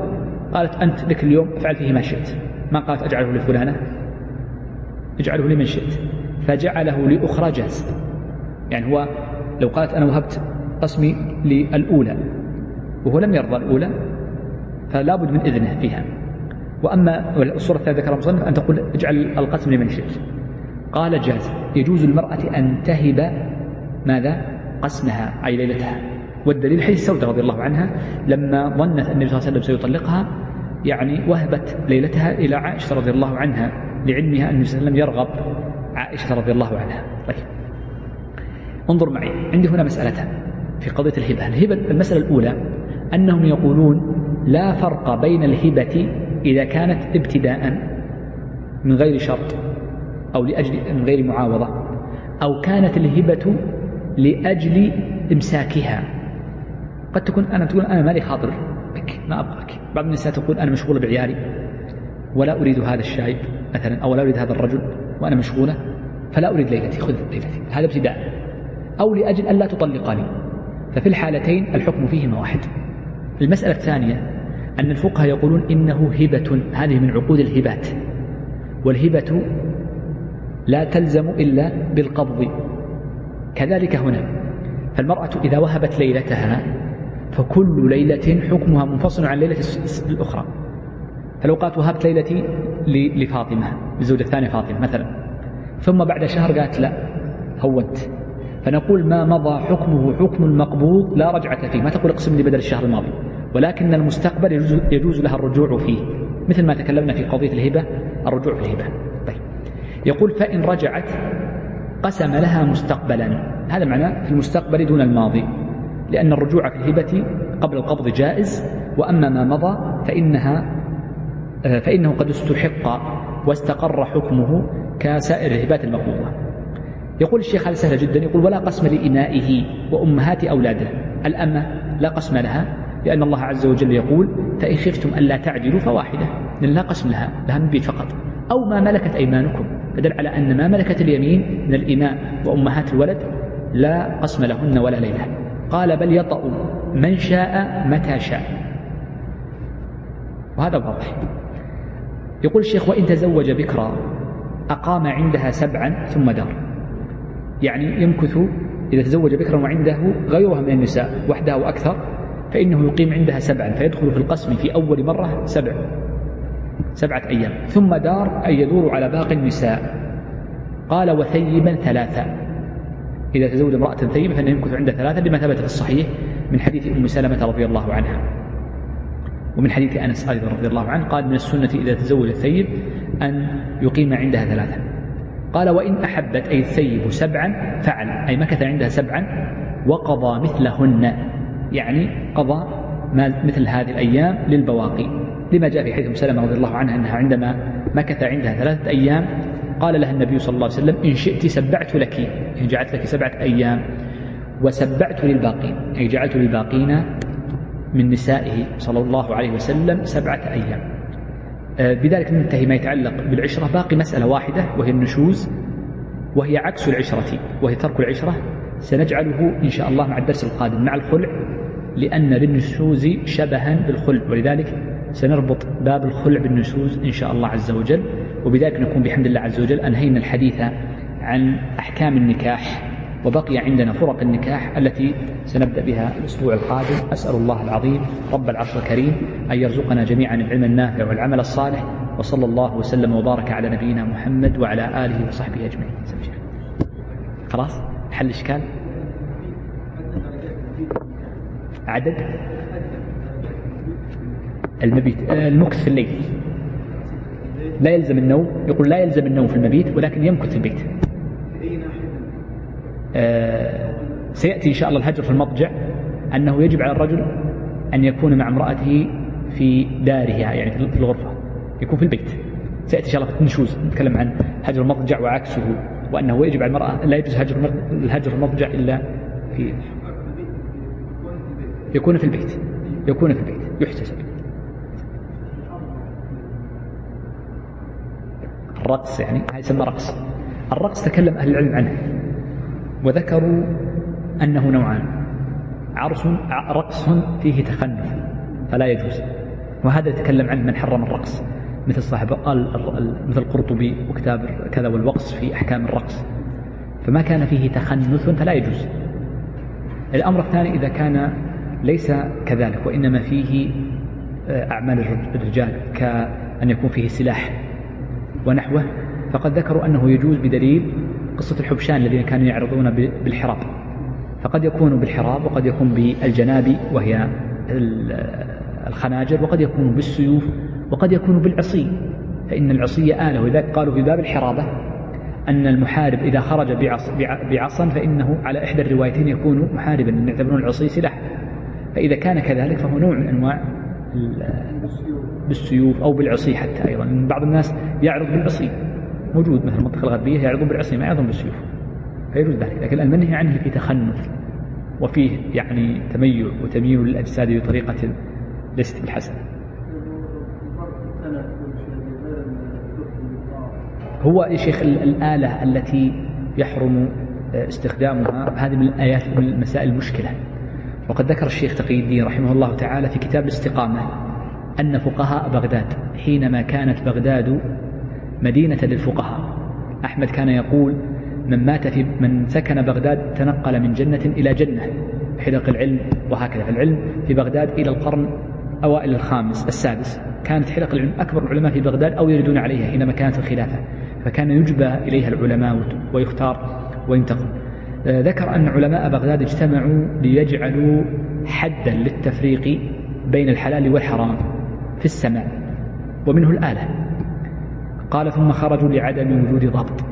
قالت أنت لك اليوم افعل فيه ما شئت. ما قالت أجعله لفلانة؟ اجعله لمن شئت. فجعله لأخرى جاز. يعني هو لو قالت أنا وهبت قسمي للأولى وهو لم يرضى الأولى فلا بد من إذنه فيها. وأما الصورة الثالثة ذكرها المصنف أن تقول اجعل القسم لمن شئت. قال جاز. يجوز المرأة أن تهب ماذا؟ قسمها أي ليلتها. والدليل حديث سودة رضي الله عنها لما ظنت النبي صلى الله عليه وسلم سيطلقها يعني وهبت ليلتها إلى عائشة رضي الله عنها لعلمها أن النبي صلى الله عليه وسلم يرغب عائشة رضي الله عنها. طيب. انظر معي عندي هنا مسألتان في قضية الهبة. الهبة المسألة الأولى أنهم يقولون لا فرق بين الهبة إذا كانت ابتداء من غير شرط أو لأجل من غير معاوضة أو كانت الهبة لأجل إمساكها. قد تكون أنا تقول أنا مالي خاطر بك ما أبغاك. بعض النساء تقول أنا مشغولة بعيالي. ولا أريد هذا الشايب مثلا أو لا أريد هذا الرجل وأنا مشغولة فلا أريد ليلتي. خذ ليلتي. هذا ابتداء. أو لأجل أن لا تطلقني. ففي الحالتين الحكم فيهما واحد. المسألة الثانية أن الفقهاء يقولون إنه هبة. هذه من عقود الهبات. والهبة لا تلزم إلا بالقبض. كذلك هنا فالمرأة إذا وهبت ليلتها فكل ليلة حكمها منفصل عن ليلة الأخرى. فلو قالت وهبت ليلتي لفاطمة الزوجة الثانية فاطمة مثلا. ثم بعد شهر قالت لا هونت. فنقول ما مضى حكمه حكم المقبوض لا رجعة فيه. ما تقول اقسم لي بدل الشهر الماضي. ولكن المستقبل يجوز, يجوز لها الرجوع فيه. مثل ما تكلمنا في قضية الهبة الرجوع في الهبة. طيب. يقول فإن رجعت قسم لها مستقبلا. هذا معناه في المستقبل دون الماضي لأن الرجوع في الهبة قبل القبض جائز وأما ما مضى فإنها آه، فإنه قد استحق واستقر حكمه كسائر الهبات المقبوضة. يقول الشيخ هذا سهل جدا يقول ولا قسم لإنائه وأمهات أولاده. الأمة لا قسم لها لأن الله عز وجل يقول فإن خفتم ألا تعدلوا فواحدة. لأن لا قسم لها لها من بيت فقط. أو ما ملكت أيمانكم. فدل على أن ما ملكت اليمين من الإماء وأمهات الولد لا قسم لهن ولا ليلة. قال بل يطأ من شاء متى شاء. وهذا واضح. يقول الشيخ وإن تزوج بكرا أقام عندها سبعا ثم دار. يعني يمكث إذا تزوج بكرا وعنده غيرها من النساء وحدها وأكثر فإنه يقيم عندها سبعا فيدخل في القسم في أول مرة سبع. سبعة أيام. ثم دار أي يدور على باقي النساء قال وثيبا ثلاثة. إذا تزوج امرأة ثيبة فإنه يمكث عندها ثلاثة لما ثبت في الصحيح من حديث أم سلمة رضي الله عنها. ومن حديث أنس أيضا رضي الله عنه قال من السنة إذا تزوج الثيب أن يقيم عندها ثلاثة. قال وإن أحبت أي الثيب سبعا فعل. أي مكث عندها سبعا وقضى مثلهن. يعني قضى مثل هذه الأيام للبواقي. لما جاء في حديث سلمة رضي الله عنها أنها عندما مكث عندها ثلاثة أيام قال لها النبي صلى الله عليه وسلم إن شئت سبعت لك إن جعلت لك سبعة أيام وسبعت للباقين أي جعلت للباقين من نسائه صلى الله عليه وسلم سبعة أيام. آه، بذلك ننتهي ما يتعلق بالعشرة باقي مسألة واحدة وهي النشوز وهي عكس العشرة وهي ترك العشرة سنجعله إن شاء الله مع الدرس القادم مع الخلع لأن للنشوز شبها بالخلع ولذلك سنربط باب الخلع بالنشوز إن شاء الله عز وجل. وبذلك نكون بحمد الله عز وجل أنهينا الحديث عن أحكام النكاح وبقي عندنا فرق النكاح التي سنبدأ بها الأسبوع القادم. أسأل الله العظيم رب العرش الكريم أن يرزقنا جميعا العلم النافع والعمل الصالح. وصلى الله وسلم وبارك على نبينا محمد وعلى آله وصحبه أجمعين. خلاص؟ حل إشكال؟ عدد؟ المبيت المكث في الليل. لا يلزم النوم يقول لا يلزم النوم في المبيت ولكن يمكث في البيت. آه، سيأتي إن شاء الله الهجر في المضجع أنه يجب على الرجل أن يكون مع امرأته في دارها يعني في الغرفة يكون في البيت. سيأتي إن شاء الله في النشوز نتكلم عن هجر المضجع وعكسه وأنه يجب على المرأة لا يجوز هجر الهجر المضجع إلا في يكون في البيت. يكون في البيت يحتسب. الرقص يعني هذا يسمى رقص. الرقص تكلم أهل العلم عنه. وذكروا أنه نوعان. عرس رقص فيه تخنث فلا يجوز. وهذا يتكلم عنه من حرم الرقص. مثل صاحب مثل القرطبي وكتاب كذا والوقص في أحكام الرقص. فما كان فيه تخنث فلا يجوز. الأمر الثاني إذا كان ليس كذلك وإنما فيه آه، أعمال الرجال كأن يكون فيه سلاح. ونحوه فقد ذكروا أنه يجوز بدليل قصة الحبشان الذين كانوا يعرضون بالحراب. فقد يكون بالحراب وقد يكون بالجناب وهي الخناجر وقد يكون بالسيوف وقد يكون بالعصي. فإن العصي آلة. ولذلك قالوا في باب الحرابة أن المحارب إذا خرج بعص بعصا فإنه على إحدى الروايتين يكون محاربا يعتبرون العصي سلاح. فإذا كان كذلك فهو نوع من أنواع بالسيوف أو بالعصي حتى أيضا. بعض الناس يعرض بالعصي. موجود مثل المنطقة الغربية يعرضون بالعصي ما يعرضون بالسيوف. فيجوز ذلك. لكن المنهي عنه في تخنث وفيه يعني تميع وتمييل للأجساد بطريقة ليست بالحسن هو يا شيخ الآلة التي يحرم استخدامها هذه من الآيات من المسائل المشكلة. وقد ذكر الشيخ تقي الدين رحمه الله تعالى في كتاب الاستقامة. أن فقهاء بغداد حينما كانت بغداد مدينة للفقهاء. أحمد كان يقول من مات في من سكن بغداد تنقل من جنة إلى جنة. حلق العلم وهكذا. العلم في بغداد إلى القرن أوائل الخامس السادس. كانت حلق العلم أكبر العلماء في بغداد أو يردون عليها حينما كانت الخلافة. فكان يجبى إليها العلماء ويختار وينتقل. آه، ذكر أن علماء بغداد اجتمعوا ليجعلوا حدا للتفريق بين الحلال والحرام. في السماء ومنه الآلة. قال ثم خرجوا لعدم وجود ضبط.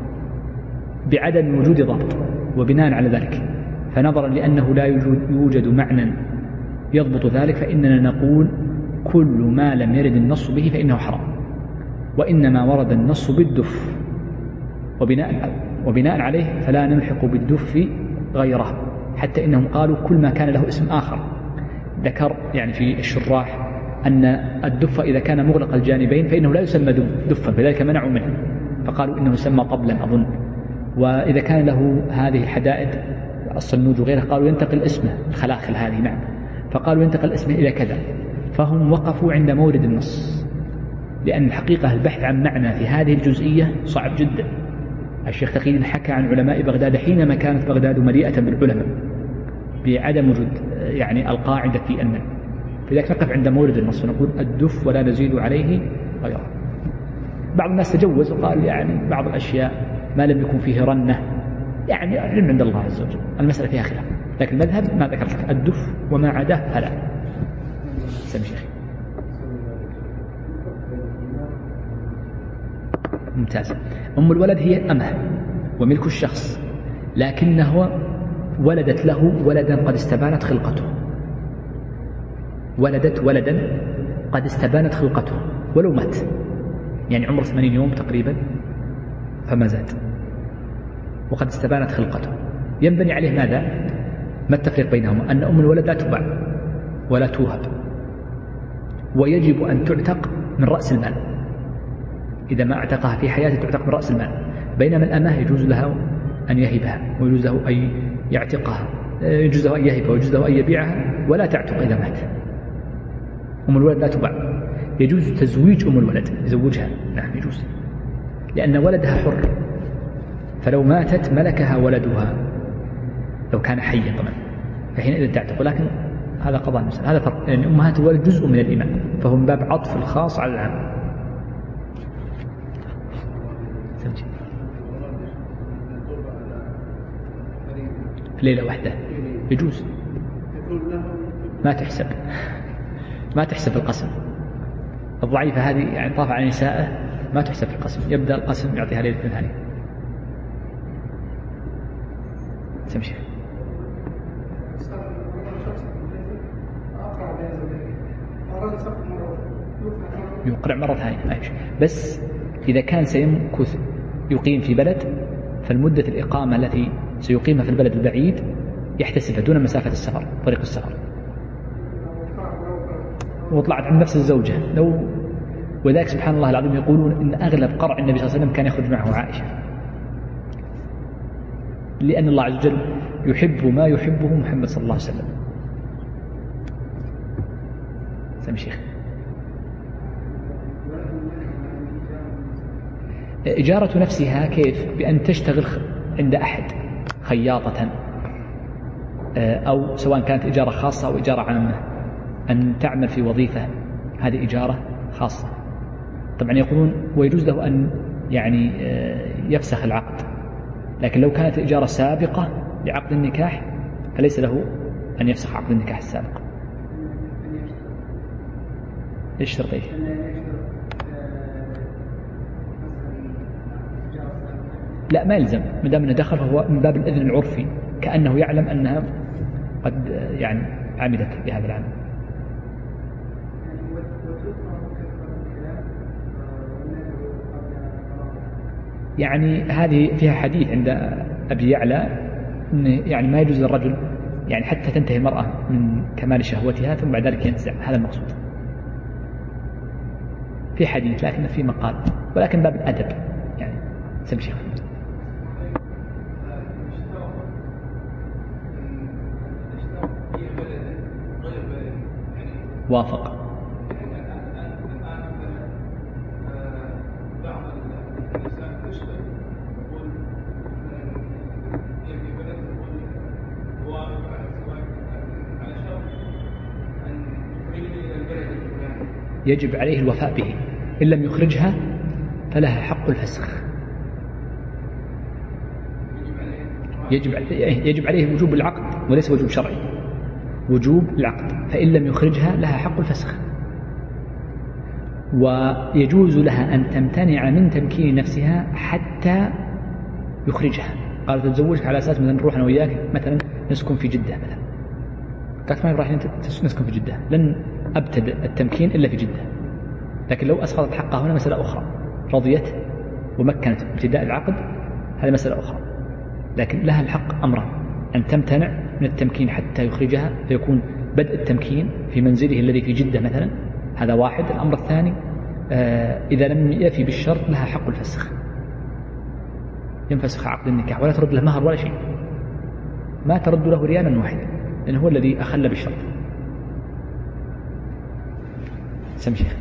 بعدم وجود ضبط وبناء على ذلك. فنظرا لأنه لا يوجد معنى يضبط ذلك فإننا نقول كل ما لم يرد النص به فإنه حرام. وإنما ورد النص بالدف. وبناء, وبناء عليه فلا نلحق بالدف غيره حتى إنهم قالوا كل ما كان له اسم آخر. ذكر يعني في الشراح أن الدف إذا كان مغلق الجانبين فإنه لا يسمى دفا فذلك منعوا منه. فقالوا إنه يسمى طبلا أظن. وإذا كان له هذه حدائد الصنوج وغيرها قالوا ينتقل اسمه الخلاخل هذه نعم. فقالوا ينتقل اسمه إلى كذا. فهم وقفوا عند مورد النص. لأن الحقيقة البحث عن معنى في هذه الجزئية صعب جدا. الشيخ تقي حكى عن علماء بغداد حينما كانت بغداد مليئة بالعلماء بعدم وجود يعني القاعدة في المنع فلذلك نقف عند مورد النص ونقول الدف ولا نزيد عليه غيره. بعض الناس تجوز وقال يعني بعض الأشياء ما لم يكن فيه رنة يعني علم عند الله عز وجل. المسألة فيها خلاف لكن المذهب ما ذكرت. الدف وما عداه فلا. سمي شيخي. ممتاز. أم الولد هي أمه وملك الشخص لكنه ولدت له ولدا قد استبانت خلقته. ولدت ولدا قد استبانت خلقته ولو مات. يعني عمره ثمانين يوم تقريبا فما زاد. وقد استبانت خلقته. ينبني عليه ماذا؟ ما التفريق بينهما؟ أن أم الولد لا تباع ولا توهب. ويجب أن تعتق من رأس المال. إذا ما اعتقها في حياته تعتق من رأس المال. بينما الأمة يجوز لها أن يهبها ويجوز له أن يعتقها. يجوز له أن يهبها ويجوز له أن يبيعها ولا تعتق إذا مات. أم الولد لا تباع يجوز تزويج أم الولد يزوجها. نعم يجوز. لأن ولدها حر. فلو ماتت ملكها ولدها. لو كان حيا طبعا. فحينئذ تعتق. ولكن هذا قضاء المسألة هذا فرق. لأن يعني أمهات الولد جزء من الإيمان. فهو من باب عطف الخاص على العام. ليلة واحدة. يجوز. ما تحسب. ما تحسب القسم. الضعيفة هذه يعني طاف على نسائه ما تحسب القسم. يبدأ القسم يعطيها ليلة ثانية. تمشي. يقرع مرة ثانية. بس إذا كان سيمكث يقيم في بلد فالمدة الإقامة التي سيقيمها في البلد البعيد يحتسبها دون مسافة السفر طريق السفر. وطلعت عند نفس الزوجة لو ولذلك سبحان الله العظيم يقولون إن أغلب قرع النبي صلى الله عليه وسلم كان يخرج معه عائشة. لأن الله عز وجل يحب ما يحبه محمد صلى الله عليه وسلم. سامي شيخ. إجارة نفسها كيف؟ بأن تشتغل عند أحد خياطة آه، أو سواء كانت إجارة خاصة أو إجارة عامة. أن تعمل في وظيفة. هذه إجارة خاصة. طبعا يقولون ويجوز له أن يعني آه، يفسخ العقد. لكن لو كانت إجارة سابقة لعقد النكاح فليس له أن يفسخ عقد النكاح السابق. إيش شرطيه؟ لا ما يلزم. ما دام أنه دخل فهو من باب الإذن العرفي كأنه يعلم أنها قد يعني عملت بهذا العمل. يعني هذه فيها حديث عند أبي يعلى انه يعني ما يجوز للرجل يعني حتى تنتهي المرأة من كمال شهوتها ثم بعد ذلك ينزع. هذا المقصود. في حديث لكن في مقال ولكن باب الأدب. يعني سم شيخ. وافق. يجب عليه الوفاء به. إن لم يخرجها فلها حق الفسخ. يجب يجب عليه وجوب العقد وليس وجوب شرعي. وجوب العقد. فإن لم يخرجها لها حق الفسخ. ويجوز لها أن تمتنع من تمكين نفسها حتى يخرجها. قال تتزوجك على أساس مثلا نروح أنا وياك مثلا نسكن في جدة مثلا. قالت ما راح نسكن في جدة. لن أبتدأ التمكين إلا في جدة. لكن لو أسقطت حقها هنا مسألة أخرى. رضيت ومكنت ابتداء العقد هذه مسألة أخرى. لكن لها الحق أمران. أن تمتنع من التمكين حتى يخرجها فيكون بدء التمكين في منزله الذي في جدة مثلا. هذا واحد. الأمر الثاني آه إذا لم يأتي بالشرط لها حق الفسخ. ينفسخ عقد النكاح ولا ترد له مهر ولا شيء. ما ترد له ريالا واحدا لأنه هو الذي أخل بالشرط. سم شيخ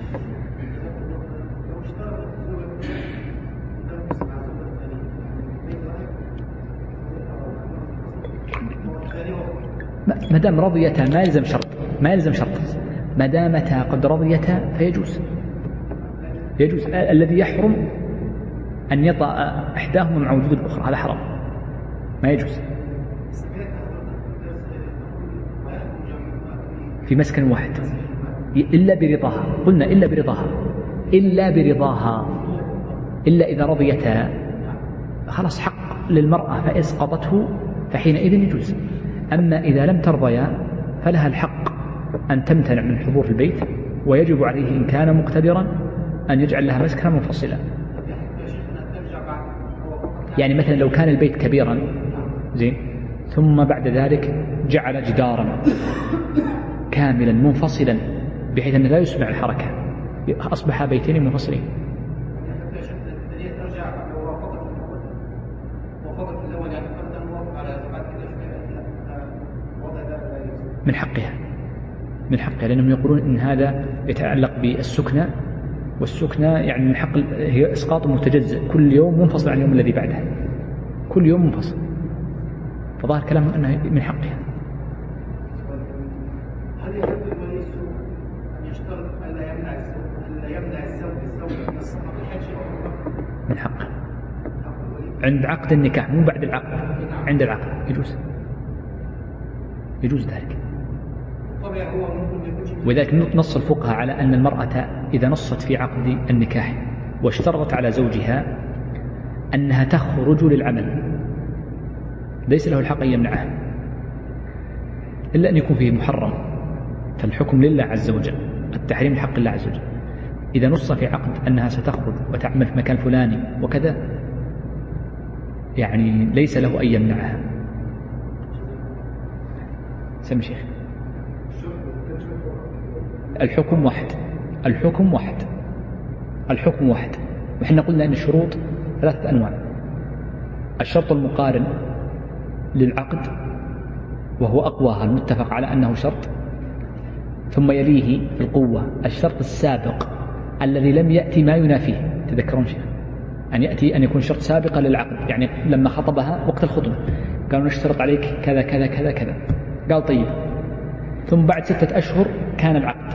ما دام رضيتا ما يلزم شرط. ما يلزم شرط. ما دامتا قد رضيتا فيجوز. يجوز. الذي يحرم أن يطأ إحداهما مع وجود الأخرى. هذا حرام. ما يجوز. في مسكن واحد. إلا برضاها. قلنا إلا برضاها. إلا برضاها. إلا إذا رضيتا. خلاص حق للمرأة فإسقطته فحينئذ يجوز. أما إذا لم ترضيا فلها الحق أن تمتنع من الحضور في البيت ويجب عليه إن كان مقتدرا أن يجعل لها مسكنا منفصلا. يعني مثلا لو كان البيت كبيرا زين ثم بعد ذلك جعل جدارا كاملا منفصلا بحيث أنه لا يسمع الحركة. أصبح بيتين منفصلين من حقها. من حقها. لأنهم يقولون إن هذا يتعلق بالسكنى والسكنى يعني من حق هي إسقاط متجزئ كل يوم منفصل عن اليوم الذي بعده. كل يوم منفصل. فظاهر كلامهم أنه من حقها هل الولي أن يشترط ألا يمنع ألا يمنع الزوج الزوج من السفر من حقه عند عقد النكاح مو بعد العقد عند العقد يجوز. يجوز ذلك. ولذلك نص الفقهاء على أن المرأة إذا نصت في عقد النكاح واشترطت على زوجها أنها تخرج للعمل. ليس له الحق أن يمنعها. إلا أن يكون فيه محرم. فالحكم لله عز وجل التحريم حق الله عز وجل. إذا نص في عقد أنها ستخرج وتعمل في مكان فلاني وكذا يعني ليس له أن يمنعها. سم شيخ. الحكم واحد. الحكم واحد. الحكم واحد. وحنا قلنا أن الشروط ثلاثة أنواع. الشرط المقارن للعقد وهو أقواها المتفق على أنه شرط. ثم يليه القوة الشرط السابق الذي لم يأتي ما ينافيه. تذكرون شيء أن يأتي أن يكون شرط سابقا للعقد يعني لما خطبها وقت الخطبة. قالوا نشترط عليك كذا كذا كذا كذا. قال طيب. ثم بعد ستة أشهر كان العقد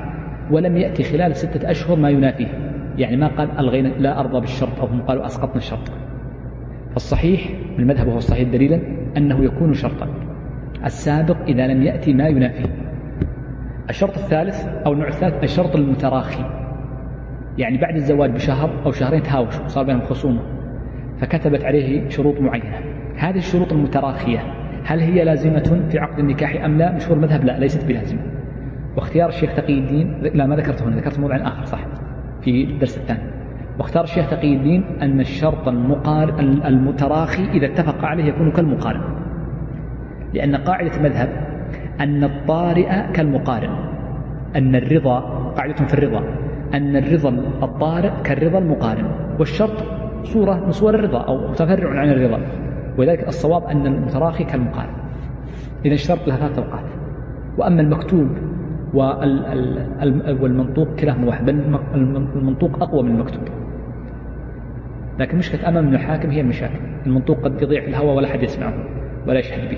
ولم يأتي خلال ستة أشهر ما ينافيه. يعني ما قال ألغينا لا أرضى بالشرط أو هم قالوا أسقطنا الشرط. فالصحيح من المذهب وهو الصحيح دليلا أنه يكون شرطا. السابق إذا لم يأتي ما ينافيه. الشرط الثالث أو النوع الثالث الشرط المتراخي. يعني بعد الزواج بشهر أو شهرين تهاوشوا صار بينهم خصومة فكتبت عليه شروط معينة. هذه الشروط المتراخية هل هي لازمة في عقد النكاح أم لا؟ مشهور المذهب لا ليست بلازمة. واختيار الشيخ تقي الدين لا ما ذكرته هنا ذكرت موضع آخر صح في الدرس الثاني. واختار الشيخ تقي الدين أن الشرط المقارن المتراخي إذا اتفق عليه يكون كالمقارن. لأن قاعدة المذهب أن الطارئ كالمقارن أن الرضا قاعدة في الرضا. أن الرضا الطارئ كالرضا المقارن والشرط صورة من صور الرضا أو متفرع عن الرضا ولذلك الصواب أن المتراخي كالمقارن. إذا اشترط لها ثلاث أوقات. وأما المكتوب والمنطوق كلاهما واحد بل المنطوق أقوى من المكتوب. لكن مشكلة أمام الحاكم هي المشاكل. المنطوق قد يضيع في الهواء ولا أحد يسمعه ولا يشهد به.